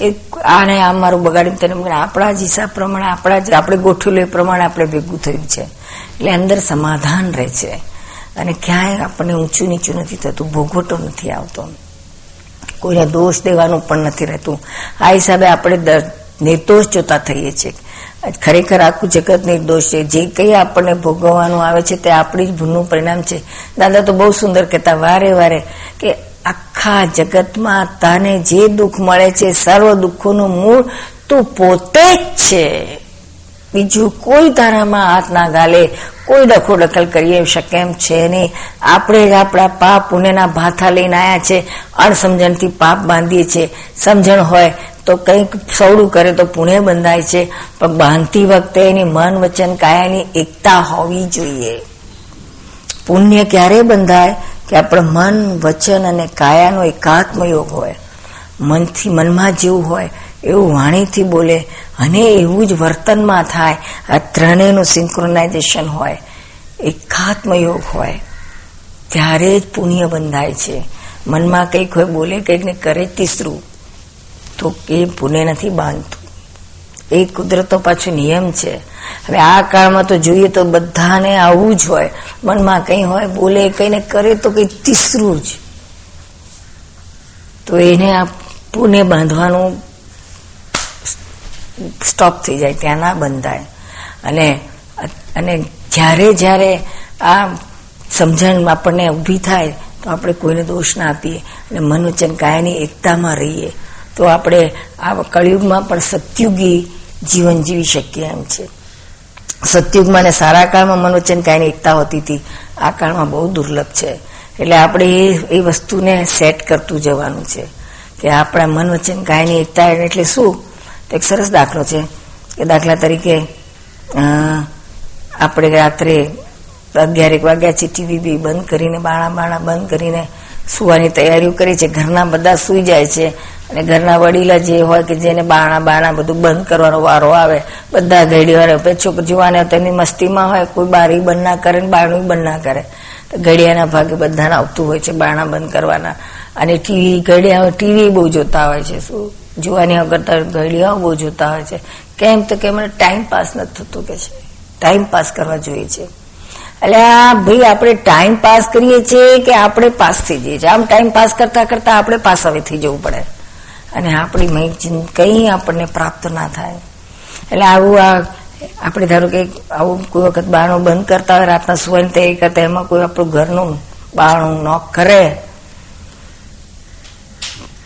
એ આને આમ મારું બગાડ્યું તેને આપણા જ હિસાબ પ્રમાણે, આપણા જ, આપણે ગોઠવેલું એ પ્રમાણે આપણે ભેગું થયું છે. એટલે અંદર સમાધાન રહે છે. અને ક્યાંય આપણને ઊંચું નીચું નથી થતું, ભોગવટો નથી આવતો. કોઈને દોષ દેવાનું પણ નથી રહેતું. આ હિસાબે આપણે નિર્દોષ જોતા થઈએ છીએ. ખરેખર આખું જગત નિર્દોષ છે. જે કંઈ આપણને ભોગવવાનું આવે છે તે આપણી જ ભૂલનું પરિણામ છે. દાદા તો બહુ સુંદર કહેતા, વારે વારે, કે આખા જગતમાં તને જે દુઃખ મળે છે, સર્વ દુઃખોનું મૂળ તું પોતે જ છે. બીજું કોઈ તારામાં હાથ ના ગાલે, કોઈ ડખો દખલ કરી શકે એમ છે નહીં. આપણે જ આપણા પાપ પુણ્યના ભાથા લઈને આવ્યા છે. અણસમજણથી પાપ બાંધીએ છીએ. સમજણ હોય તો કંઈક સવડું કરે તો પુણ્ય બંધાય છે. પણ બાંધતી વખતે એની મન વચન કાયાની એકતા હોવી જોઈએ. પુણ્ય ક્યારે બંધાય? કે આપણે મન વચન અને કાયાનો એકાત્મ યોગ હોય. મનથી મનમાં જેવું હોય. એવું વાણીથી બોલે. અને એવું જ વર્તનમાં થાય. આ ત્રણેયનું સિન્ક્રોનાઇઝેશન હોય. એકાત્મ યોગ હોય. ત્યારે જ પુણ્ય બંધાય છે. મનમાં કંઈક હોય, બોલે કંઈક ને કરે તીસરું તો એ પુણ્ય નથી બાંધતું. એ કુદરતનો પાછો નિયમ છે. હવે આ કાળમાં તો જોઈએ તો બધાને આવું જ હોય. મનમાં કંઈ હોય, બોલે, કંઈને કરે તો કંઈ તીસરું જ. તો એને આ પુણ્ય બાંધવાનું સ્ટોપ થઈ જાય, ત્યાં ના બંધાય. અને અને જ્યારે જ્યારે આ સમજણ આપણને ઊભી થાય, તો આપણે કોઈને દોષ ના આપીએ. અને મનોચન કાયાની એકતામાં રહીએ. તો આપણે આ કળિયુગમાં પણ સત્યુગી જીવન જીવી શકીએ એમ છે. સત્યુગમાં ને સારા કાળમાં મનોચન કાયની એકતા હોતી હતી, આ કાળમાં બહુ દુર્લભ છે. એટલે આપણે એ એ વસ્તુને સેટ કરતું જવાનું છે કે આપણા મન વચન કાયની એકતા એટલે શું? તો એક સરસ દાખલો છે. કે દાખલા તરીકે આપણે રાત્રે અગિયારેક વાગ્યા છે, ટીવી બી બંધ કરીને, બાણા બાણા બંધ કરીને સુવાની તૈયારીઓ કરી છે. ઘરના બધા સુઈ જાય છે. અને ઘરના વડીલા જે હોય કે જેને બાણા બાણા બધું બંધ કરવાનો વારો આવે, બધા ઘડીવાર પછી જુવાને તેની મસ્તીમાં હોય, કોઈ બારી બંધ ના કરે ને બારણું બંધ ના કરે. તો ઘડિયાના ભાગે બધાને આવતું હોય છે બાણા બંધ કરવાના. અને ટીવી ઘડિયા ટીવી બહુ જોતા હોય છે શું? જોવાની કરતા ઘડિયાઓ બહુ જોતા હોય છે. કેમ તો કે ટાઈમ પાસ નથી થતું કે છે. ટાઈમ પાસ કરવા જોઈએ છે. એટલે આ ભાઈ આપણે ટાઈમ પાસ કરીએ છીએ કે આપણે પાસ થઈ જઈએ છીએ? આમ ટાઈમ પાસ કરતા કરતા આપણે પાસ હવે થઈ જવું પડે. અને આપણી કંઈ આપણને પ્રાપ્ત ના થાય. એટલે આવું આ આપણે ધારો કે આવું કોઈ વખત બારણું બંધ કરતા હોય, રાતના સુવાય તે કરતા એમાં કોઈ આપણું ઘરનું બારણું નોક કરે,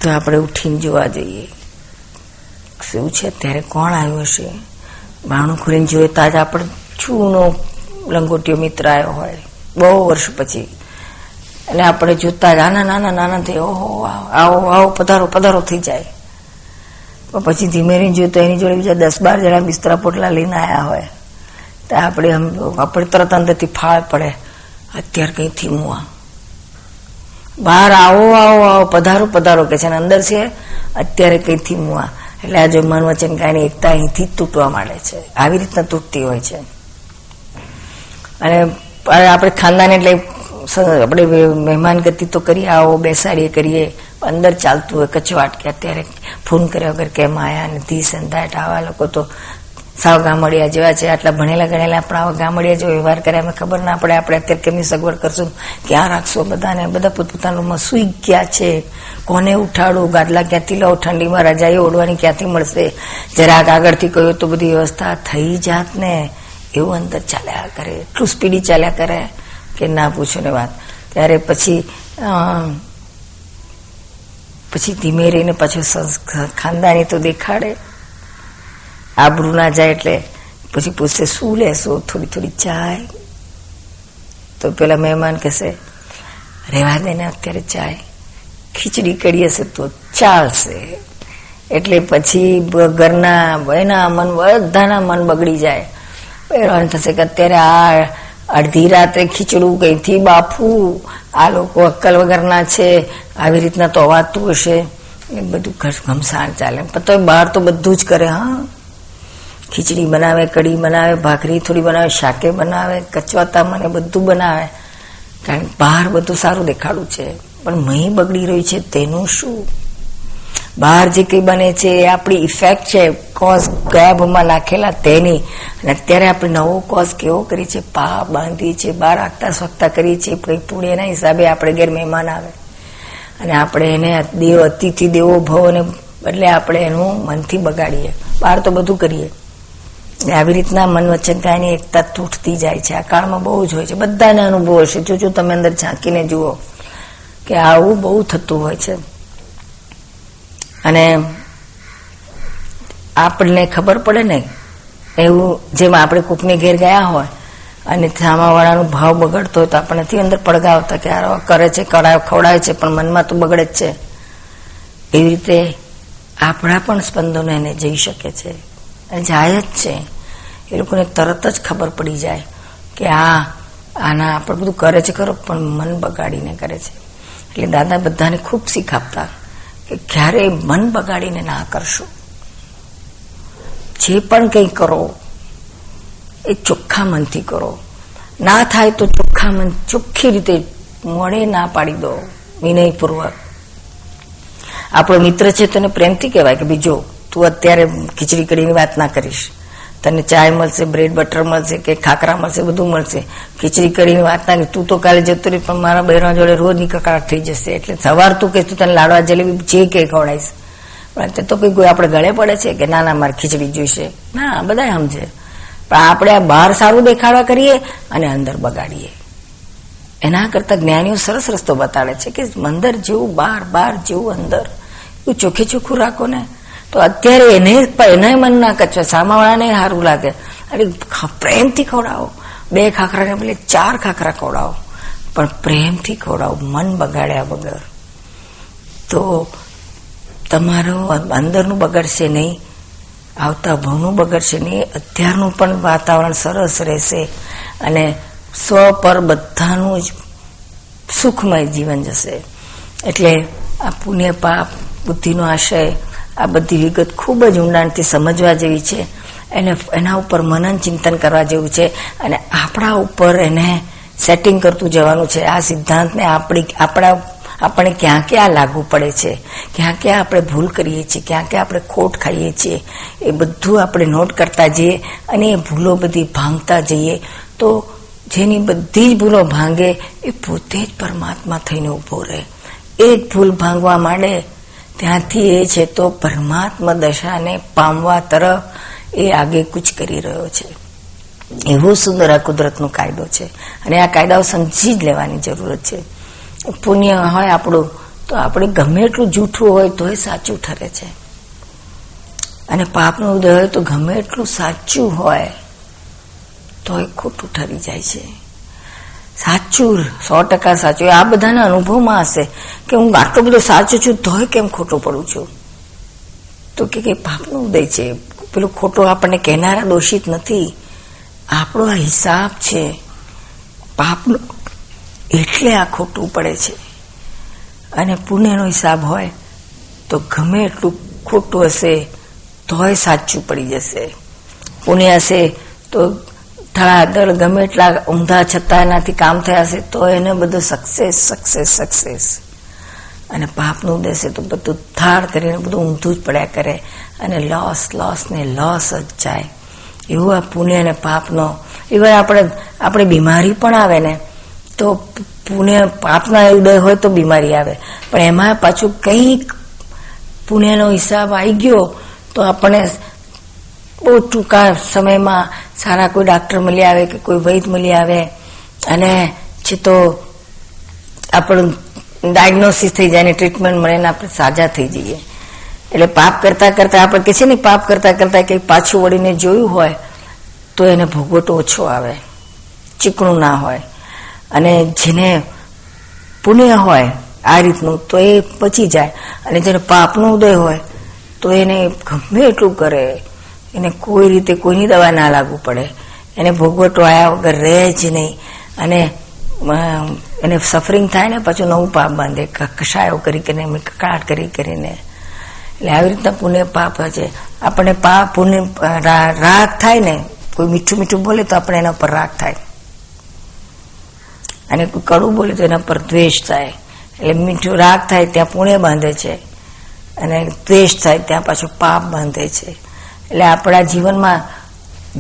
તો આપણે ઉઠીને જોવા જઈએ. શું છે ત્યારે કોણ આવ્યું હશે? બારણું ખોલીને જોઈએ તો આજે આપણે છૂનો લંગોટીઓ મિત્ર આવ્યો હોય. બહુ વર્ષ પછી એટલે આપણે જોતા જ નાના નાના નાના થઈ ઓહો, આવો આવો પધારો પધારો થઈ જાય. પછી ધીમે રહીને તો એની જોડે બીજા દસ બાર જણા બિસ્તરા પોટલા લઈને આવ્યા હોય. તો આપણે આપણે તરત અંદરથી ફાળ પડે. અત્યારે કંઈ થીમું આ બહાર આવો આવો આવો, પધારો પધારો કે છે અંદર છે, અત્યારે કંઈ થીમું આ એટલે આ જો મન વચન કાંઈ એકતા અહીંથી જ તૂટવા માંડે છે. આવી રીતના તૂટતી હોય છે. અને આપણે ખાનદાન એટલે આપણે મહેમાન ગતિ તો કરીએ આવો, બેસાડીએ, કરીએ. અંદર ચાલતું હોય કચવાટ કે અત્યારે ફોન કર્યા વગર કેમ આયા ને ધીસ એન્ડ ધેટ આવા લોકો તો સાવ ગામડિયા જેવા છે. આટલા ભણેલા ગણેલા આપણા આવા ગામડિયા જેવો વ્યવહાર કરે અમે ખબર ના પડે, આપણે અત્યારે કેમની સગવડ કરશું? ક્યાં રાખશો બધાને? બધા પોતપોતાનું સુઈ ગયા છે. કોને ઉઠાડું? ગાદલા ક્યાંથી લો ઠંડીમાં રજાઈ ઓઢવાની ક્યાંથી મળશે? જરાક આગળથી કહ્યું, તો બધી વ્યવસ્થા થઈ જાત ને. એવું અંદર ચાલ્યા કરે. એટલું સ્પીડી ચાલ્યા કરે. કે ના પૂછો ને વાત. ત્યારે પછી પછી ધીમે રહીને પાછું ખાનદાની તો દેખાડે. આબરૂ ના જાય એટલે પછી પૂછશે, શું લેશો થોડી થોડી ચાય? તો પેલા મહેમાન કહેશે, રહેવા દે ને, અત્યારે ચાય. ખીચડી કરી હશે તો ચાલશે. એટલે પછી ઘરના એના મન, બધાના મન બગડી જાય. હેરાન થશે કે અત્યારે આ અડધી રાત્રે ખીચડું કઈથી બાફવું, આ લોકો અક્કલ વગરના છે, આવી રીતના તો અવાતું હશે. એ બધું ઘમસાણ ચાલે. પણ તો બહાર તો બધું જ કરે, હા. ખીચડી બનાવે, કઢી બનાવે, ભાખરી થોડી બનાવે, શાકે બનાવે, કચવાતા મને બધું બનાવે. કારણ કે બહાર બધું સારું દેખાડું છે. પણ મહી બગડી રહ્યું છે, તેનું શું? બહાર જે કંઈ બને છે, એ આપણી ઇફેક્ટ છે કોઝ કયા ભૂમાં નાખેલા તેની. અને અત્યારે આપણે નવો કોઝ કેવો કરી છે, પા બાંધી છે, બહાર આગતા સ્વગતા કરીએ છીએ કંઈ પુણ્યના હિસાબે આપણે ઘેર મહેમાન આવે. અને આપણે એને દેવ અતિથિ, દેવો ભવ અને બદલે આપણે એનું મનથી બગાડીએ. બહાર તો બધું કરીએ. આવી રીતના મન વચન કાયની એકતા તૂટતી જાય છે. આ કાળમાં બહુ જ હોય છે. બધાને અનુભવ હશે. જો તમે અંદર ઝાંકીને જુઓ કે આવું બહુ થતું હોય છે. અને આપણને ખબર પડે ને, એવું જેમ આપણે કોકની ઘેર ગયા હોય અને સામાવાળાનો ભાવ બગડતો હોય તો આપણે નથી અંદર પડગાવતા કે આ કરે છે કરાવ ખવડાવે છે, પણ મનમાં તો બગડે જ છે. એવી રીતે આપણા પણ સ્પંદનો એને જઈ શકે છે. અને જાય જ છે. એ લોકોને તરત જ ખબર પડી જાય કે આ, આના આપણે બધું કરે છે ખરો, પણ મન બગાડીને કરે છે. એટલે દાદા બધાને ખૂબ શીખ આપતા. કે ક્યારેય મન બગાડીને ના કરશો? જે પણ કંઈ કરો, એ ચોખ્ખા મનથી કરો. ના થાય તો ચોખ્ખા મન ચોખ્ખી રીતે મળે ના પાડી દો, વિનયપૂર્વક. આપણો મિત્ર છે તને પ્રેમથી કહેવાય કે, બીજો, તું અત્યારે ખીચડી કઢીની વાત ના કરીશ. તને ચાય મળશે બ્રેડ બટર મળશે કે ખાખરા મળશે, બધું મળશે. ખીચડી કરીને વાત નહીં તું તો કાલે જતો રહી, પણ મારા બહેરા જોડે રોજની કકડાટ થઈ જશે. એટલે સવાર તું કે તું તને લાડવા જલેબી જે કે ખવડાવીશ. પણ તે તો કઈ કોઈ આપણે ગળે પડે છે કે ના ના, મારે ખીચડી જોઈશે. ના બધા સમજે. પણ આપણે આ બહાર સારું દેખાડવા કરીએ અને અંદર બગાડીએ. એના કરતા જ્ઞાનીઓ સરસ રસ્તો બતાડે છે કે મંદર જેવું બહાર બહાર જેવું અંદર. એવું ચોખ્ખે ચોખ્ખું રાખો ને. તો અત્યારે એને એને મન ના કચવે સામાવાળાને સારું લાગે. અરે પ્રેમથી ખવડાવો. બે ખાખરાને બદલે ચાર ખાખરા ખવડાવો. પણ પ્રેમથી ખવડાવો, મન બગાડ્યા વગર. તો તમારો અંદરનું બગડશે નહીં, આવતા ભવનું બગડશે નહીં. અત્યારનું પણ વાતાવરણ સરસ રહેશે અને સ્વ પર બધાનું જ સુખમય જીવન જશે. એટલે આ પુણ્ય, પાપ, બુદ્ધિનો આશય આ બધી વિગત ખૂબ જ ઊંડાણથી સમજવા જેવી છે. એને એના ઉપર મનન ચિંતન કરવા જેવું છે અને આપણા ઉપર એને સેટિંગ કરતું જવાનું છે. આ સિદ્ધાંતને આપણી, આપણા, આપણે ક્યાં ક્યાં લાગુ પડે છે? ક્યાં ક્યાં આપણે ભૂલ કરીએ છીએ? ક્યાં ક્યાં આપણે ખોટ ખાઈએ છીએ? એ બધું આપણે નોટ કરતા જઈએ અને એ ભૂલો બધી ભાંગતા જઈએ તો જેની બધી જ ભૂલો ભાંગે એ પોતે જ પરમાત્મા થઈને ઊભો રહે. એક ભૂલ ભાંગવા માંડે ત્યાંથી એ છે તો પરમાત્મા દશાને પામવા તરફ એ આગે કૂચ કરી રહ્યો છે. એવો સુંદર આ કુદરતનો કાયદો છે. અને આ કાયદાઓ સમજી જ લેવાની જરૂરત છે. પુણ્ય હોય આપણું, તો આપણે ગમે એટલું જૂઠું હોય તો એ સાચું ઠરે છે. અને પાપનો ઉદય હોય તો ગમે એટલું સાચું હોય તો એ ખોટું ઠરી જાય છે. સાચું સો ટકા સાચું. આ બધાના અનુભવમાં હશે કે હું આટલો બધો સાચું છું તોય કેમ ખોટું પડું છું? તો કે કઈ પાપનો ઉદય છે. પેલું ખોટો આપણને કહેનારા દોષિત નથી. આપણો આ હિસાબ છે. પાપનો એટલે આ ખોટું પડે છે. અને પુણ્યનો હિસાબ હોય તો ગમે એટલું ખોટું હશે, તોય સાચું પડી જશે. પુણ્ય હશે તો ધડાધડ ગમે એટલા ઊંધા છતાં એનાથી કામ થયા છે તો એને બધું સક્સેસ સક્સેસ સક્સેસ અને પાપનું ઉદ્દેશ્ય તો બધું થાળ કરીને બધું ઊંધું જ પડ્યા કરે. અને લોસ લોસ ને લોસ જ જાય. એવું આ પુણ્ય અને પાપનો ઇવન આપણે આપણે બીમારી પણ આવે ને, તો પુણ્ય પાપના ઉદય હોય તો બીમારી આવે. પણ એમાં પાછું કંઈક પુણ્યનો હિસાબ આવી ગયો, તો આપણને બહુ ટૂંકા સમયમાં સારા કોઈ ડાક્ટર મળી આવે કે કોઈ વૈદ મળી આવે અને છે તો આપણું ડાયગ્નોસિસ થઈ જાય ને ટ્રીટમેન્ટ મળે ને આપણે સાજા થઈ જઈએ. એટલે પાપ કરતા કરતા આપણે કહે છે ને પાપ કરતા કરતા કંઈક પાછું વળીને જોયું હોય તો એને ભોગવટો ઓછો આવે, ચીકણું ના હોય. અને જેને પુણ્ય હોય આ રીતનું તો એ પચી જાય. અને જેને પાપનો ઉદય હોય તો એને ગમે એટલું કરે. એને કોઈ રીતે કોઈની દવા ના લાગવું પડે. એને ભોગવટો આવ્યા વગર રહે જ નહીં. અને એને સફરિંગ થાય ને પાછું નવું પાપ બાંધે. કસાયો કરી કરીને, કકડાટ કરી કરીને. એટલે આવી રીતના પુણ્ય પાપ છે. આપણે પાપ, પુણ્ય રાગ થાય ને, કોઈ મીઠું મીઠું બોલે તો આપણે એના પર રાગ થાય. અને કોઈ કડું બોલે તો એના પર દ્વેષ થાય. એટલે મીઠું રાગ થાય ત્યાં પુણ્ય બાંધે છે. અને દ્વેષ થાય ત્યાં પાછું પાપ બાંધે છે. એટલે આપણા જીવનમાં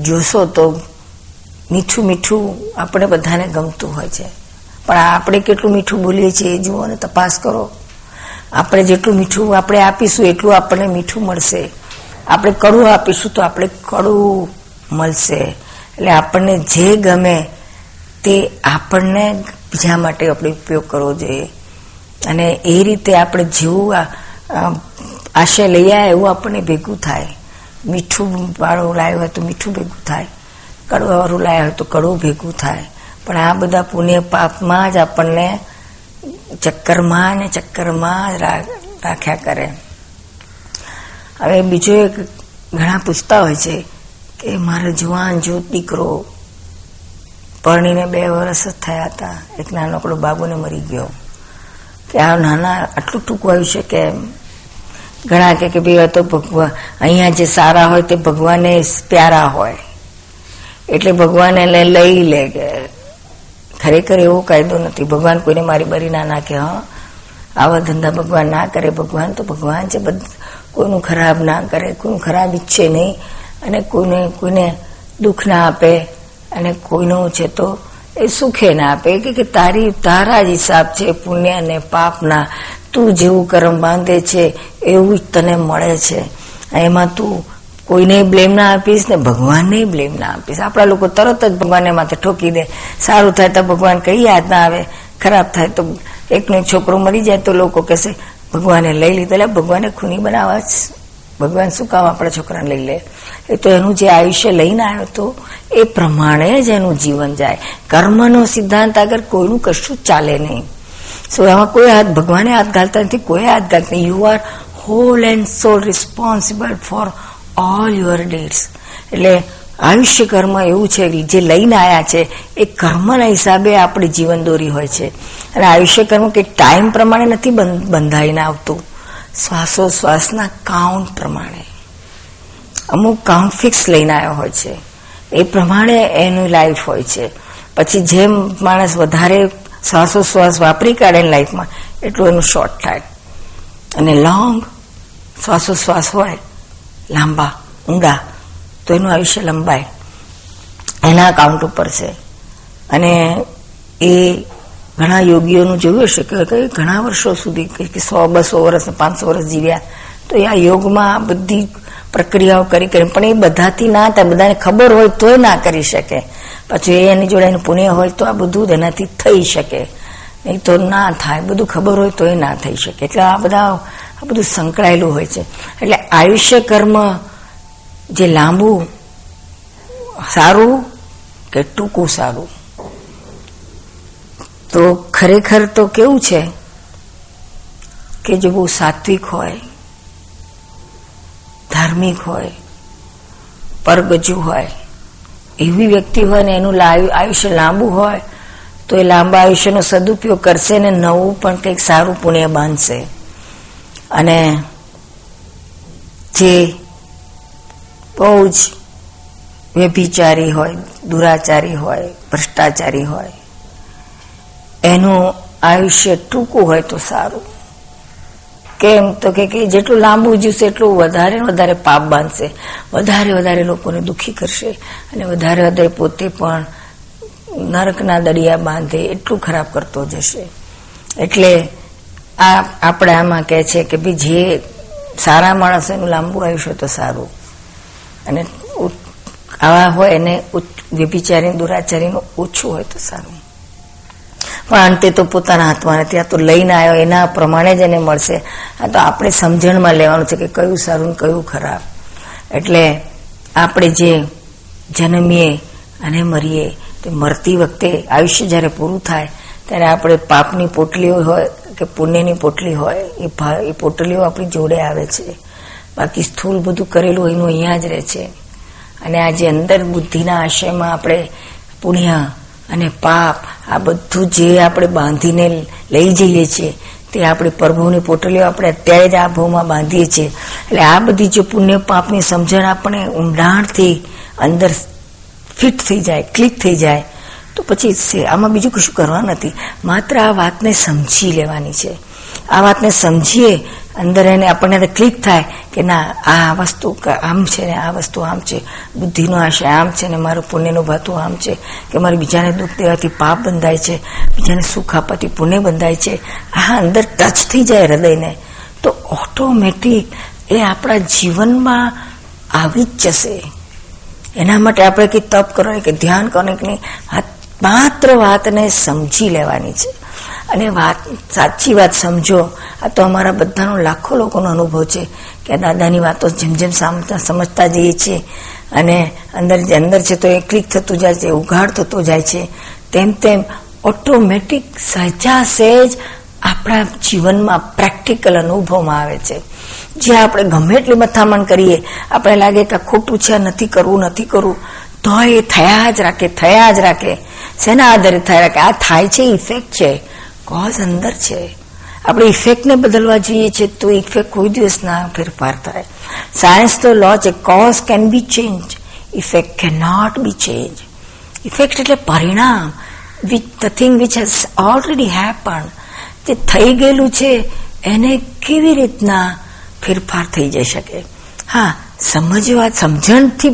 જોશો તો મીઠું મીઠું આપણે બધાને ગમતું હોય છે. પણ આપણે કેટલું મીઠું બોલીએ છીએ એ જુઓ અને તપાસ કરો. આપણે જેટલું મીઠું આપણે આપીશું એટલું આપણને મીઠું મળશે. આપણે કડું આપીશું તો આપણે કડું મળશે. એટલે આપણને જે ગમે તે આપણને બીજા માટે આપણે ઉપયોગ કરવો જોઈએ. અને એ રીતે આપણે જેવું આશય લઈ આવ્યા એવું આપણને ભેગું થાય. મીઠું વાળું લાવ્યું હોય તો મીઠું ભેગું થાય. કડવા વાળું લાવ્યા હોય તો કડવું ભેગું થાય. પણ આ બધા પુણ્ય પાપમાં જ આપણને ચક્કરમાં ને ચક્કરમાં જ રાખ્યા કરે. હવે બીજો એક ઘણા પૂછતા હોય છે કે મારો જુવાન, જો દીકરો પરણીને બે વર્ષ જ થયા હતા, એક નાનકડો બાબુને મરી ગયો. કે આ નાના આટલું ટૂંકું આવ્યું છે કે ઘણા કે ભાઈ તો ભગવાન, અહીંયા જે સારા હોય તે ભગવાને પ્યારા હોય. એટલે ભગવાન એને લઈ લે કે ખરેખર એવો કાયદો નથી. ભગવાન કોઈને મારી બરી ના નાખે, હા. આવા ધંધા ભગવાન ના કરે. ભગવાન તો ભગવાન છે કોઈનું ખરાબ ના કરે, કોઈનું ખરાબ ઈચ્છે નહીં અને કોઈને કોઈને દુઃખ ના આપે અને કોઈનું છે તો એ સુખે ના આપે. કે તારી, તારા જ હિસાબ છે પુણ્ય અને પાપના તું જેવું કર્મ બાંધે છે, એવું જ તને મળે છે. એમાં તું કોઈને બ્લેમ ના આપીશ ને ભગવાનને બ્લેમ ના આપીશ. આપણા લોકો તરત જ ભગવાનને માથે ઠોકી દે. સારું થાય તો ભગવાન કઈ યાદ ના આવે. ખરાબ થાય તો એકનો છોકરો મરી જાય તો લોકો કહેશે, ભગવાને લઈ લીધો એટલે ભગવાને ખૂની બનાવવા જ. ભગવાન શું કામ આપણા છોકરાને લઈ લે? એ તો એનું જે આયુષ્ય લઈને આવ્યો તો એ પ્રમાણે જ એનું જીવન જાય. કર્મનો સિદ્ધાંત આગળ કોઈનું કશું ચાલે નહીં. સો એમાં કોઈ હાથ ભગવાને હાથ ઘાલતા નથી, કોઈ હાથ ઘાલતા નહીં you are whole and sole responsible for all your debts એટલે આયુષ્ય કર્મ એવું છે જે લઈને આવ્યા છે, એ કર્મના હિસાબે આપણે જીવન દોરી હોય છે. અને આયુષ્ય કર્મ કે ટાઈમ પ્રમાણે નથી બંધાઈને આવતું. શ્વાસોશ્વાસના કાઉન્ટ પ્રમાણે. અમુક કાઉન્ટ ફિક્સ લઈને આવ્યો હોય છે. એ પ્રમાણે એની લાઈફ હોય છે. પછી જેમ માણસ વધારે શ્વાસોશ્વાસ વાપરી કાઢે લાઈફમાં, એટલું એનું શોર્ટ થાય. અને લોંગ શ્વાસોશ્વાસ હોય, લાંબા, ઊંડા, તો એનું આયુષ્ય લંબાય. એના અકાઉન્ટ ઉપર છે. અને એ ઘણા યોગીઓનું જોયું હશે કે ઘણા વર્ષો સુધી, કે સો, બસો વર્ષ પાંચસો વર્ષ જીવ્યા, તો એ આ યોગમાં બધી પ્રક્રિયાઓ કરી કરી. પણ એ બધાથી ના થાય. બધાને ખબર હોય તોય ના કરી શકે. પછી એની જોડે એનું પુણ્ય હોય તો આ બધું એનાથી થઈ શકે. નહીં તો ના થાય. બધું ખબર હોય તોય ના થઈ શકે. એટલે આ બધા, આ બધું સંકળાયેલું હોય છે. એટલે આયુષ્ય કર્મ જે લાંબુ, સારું કે ટૂંકું સારું? તો ખરેખર તો કેવું છે? કે જો બહુ સાત્વિક હોય ધાર્મિક હોય, પરગજુ હોય, એવી વ્યક્તિ હોય ને એનું આયુષ્ય લાંબુ હોય, તો એ લાંબા આયુષ્યનો સદુપયોગ કરશે ને નવું પણ કંઈક સારું પુણ્ય બાંધશે. અને જે બહુ જ વ્યભિચારી હોય, દુરાચારી હોય, ભ્રષ્ટાચારી હોય, એનું આયુષ્ય ટૂંકું હોય તો સારું. કેમ? તો કે જેટલું લાંબુ જીવશે એટલું વધારે વધારે પાપ બાંધશે વધારે વધારે લોકોને દુઃખી કરશે અને વધારે વધારે પોતે પણ નરકના દડિયા બાંધે એટલું ખરાબ કરતો જશે. એટલે આ આપણે આમાં કહે છે કે ભાઈ જે સારા માણસ એનું લાંબુ આયુષ્ય તો સારું. અને આવા હોય એને વ્યભિચારી દુરાચારીનું ઓછું હોય તો સારું. પણ અંતે તો પોતાના હાથમાં નથી આ તો લઈને આવ્યો, એના પ્રમાણે જ એને મળશે. આ તો આપણે સમજણમાં લેવાનું છે કે કયું સારું કયું ખરાબ. એટલે આપણે જે જન્મીએ અને મરીએ, તે મરતી વખતે આયુષ્ય જ્યારે પૂરું થાય, ત્યારે આપણે પાપની પોટલીઓ હોય કે પુણ્યની પોટલી હોય, એ એ પોટલીઓ આપણી જોડે આવે છે. બાકી સ્થૂળ બધું કરેલું એનું અહીંયા જ રહે છે. અને આજે અંદર બુદ્ધિના આશયમાં આપણે પુણ્ય અને પાપ, આ બધું જે આપણે બાંધીને લઈ જઈએ છીએ, તે આપણી પ્રભુની પોટલીઓ આપણે અત્યારે જ આ ભાવમાં બાંધીએ છીએ. એટલે આ બધી જે પુણ્ય પાપની સમજણ આપણે ઊંડાણથી અંદર ફિટ થઈ જાય, ક્લિક થઈ જાય, તો પછી આમાં બીજું કશું કરવા નથી. માત્ર આ વાતને સમજી લેવાની છે. આ વાતને સમજીએ અંદર એને આપણને ક્લિક થાય કે ના, આ વસ્તુ આમ છે ને, આ વસ્તુ આમ છે, બુદ્ધિનો આશય આમ છે ને, મારું પુણ્યનું ભાતું આમ છે, કે મારે બીજાને દુઃખ દેવાથી પાપ બંધાય છે, બીજાને સુખ આપવાથી પુણ્ય બંધાય છે, આ અંદર ટચ થઈ જાય હૃદયને. તો ઓટોમેટિક એ આપણા જીવનમાં આવી જ જશે. એના માટે આપણે કંઈ તપ કરો કે ધ્યાન કરો કે નહીં માત્ર વાતને સમજી લેવાની છે. અને વાત, સાચી વાત સમજો. આ તો અમારા બધાનો લાખો લોકોનો અનુભવ છે કે દાદાની વાતો જેમ જેમ સમજતા જઈએ છીએ. અને અંદર જે અંદર છે તો એ ક્લિક થતું જાય છે ઉઘાડ થતો જાય છે. તેમ તેમ ઓટોમેટિક સહેજા સહેજ આપણા જીવનમાં પ્રેક્ટિકલ અનુભવમાં આવે છે. જે આપણે ગમે એટલી મથામણ કરીએ, આપણે લાગે કે ખોટું છે નથી કરવું નથી કરવું તો એ થયા જ રાખે, થયા જ રાખે. શેના આધારે થયા રાખે? આ થાય છે ઇફેક્ટ છે. કોઝ અંદર છે. આપણે ઇફેક્ટને બદલવા જોઈએ છે તો ઇફેક્ટ કોઈ દિવસ ના ફેરફાર થાય. સાયન્સ તો લો છે cause can be change effect can not be change effect એટલે પરિણામ which the thing which has already happen જે થઈ ગયેલું છે, એને કેવી રીતના ફેરફાર થઈ જઈ શકે? હા, સમજવા, સમજણથી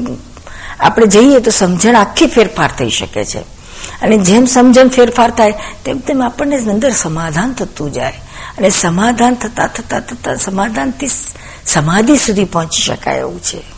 આપણે જઈએ તો સમજણ આખી ફેરફાર થઈ શકે છે. અને જેમ સમજણ ફેરફાર થાય, તેમ તેમ આપણને અંદર સમાધાન થતું જાય. અને સમાધાન થતા થતા થતા સમાધાનથી સમાધિ સુધી પહોંચી શકાય એવું છે.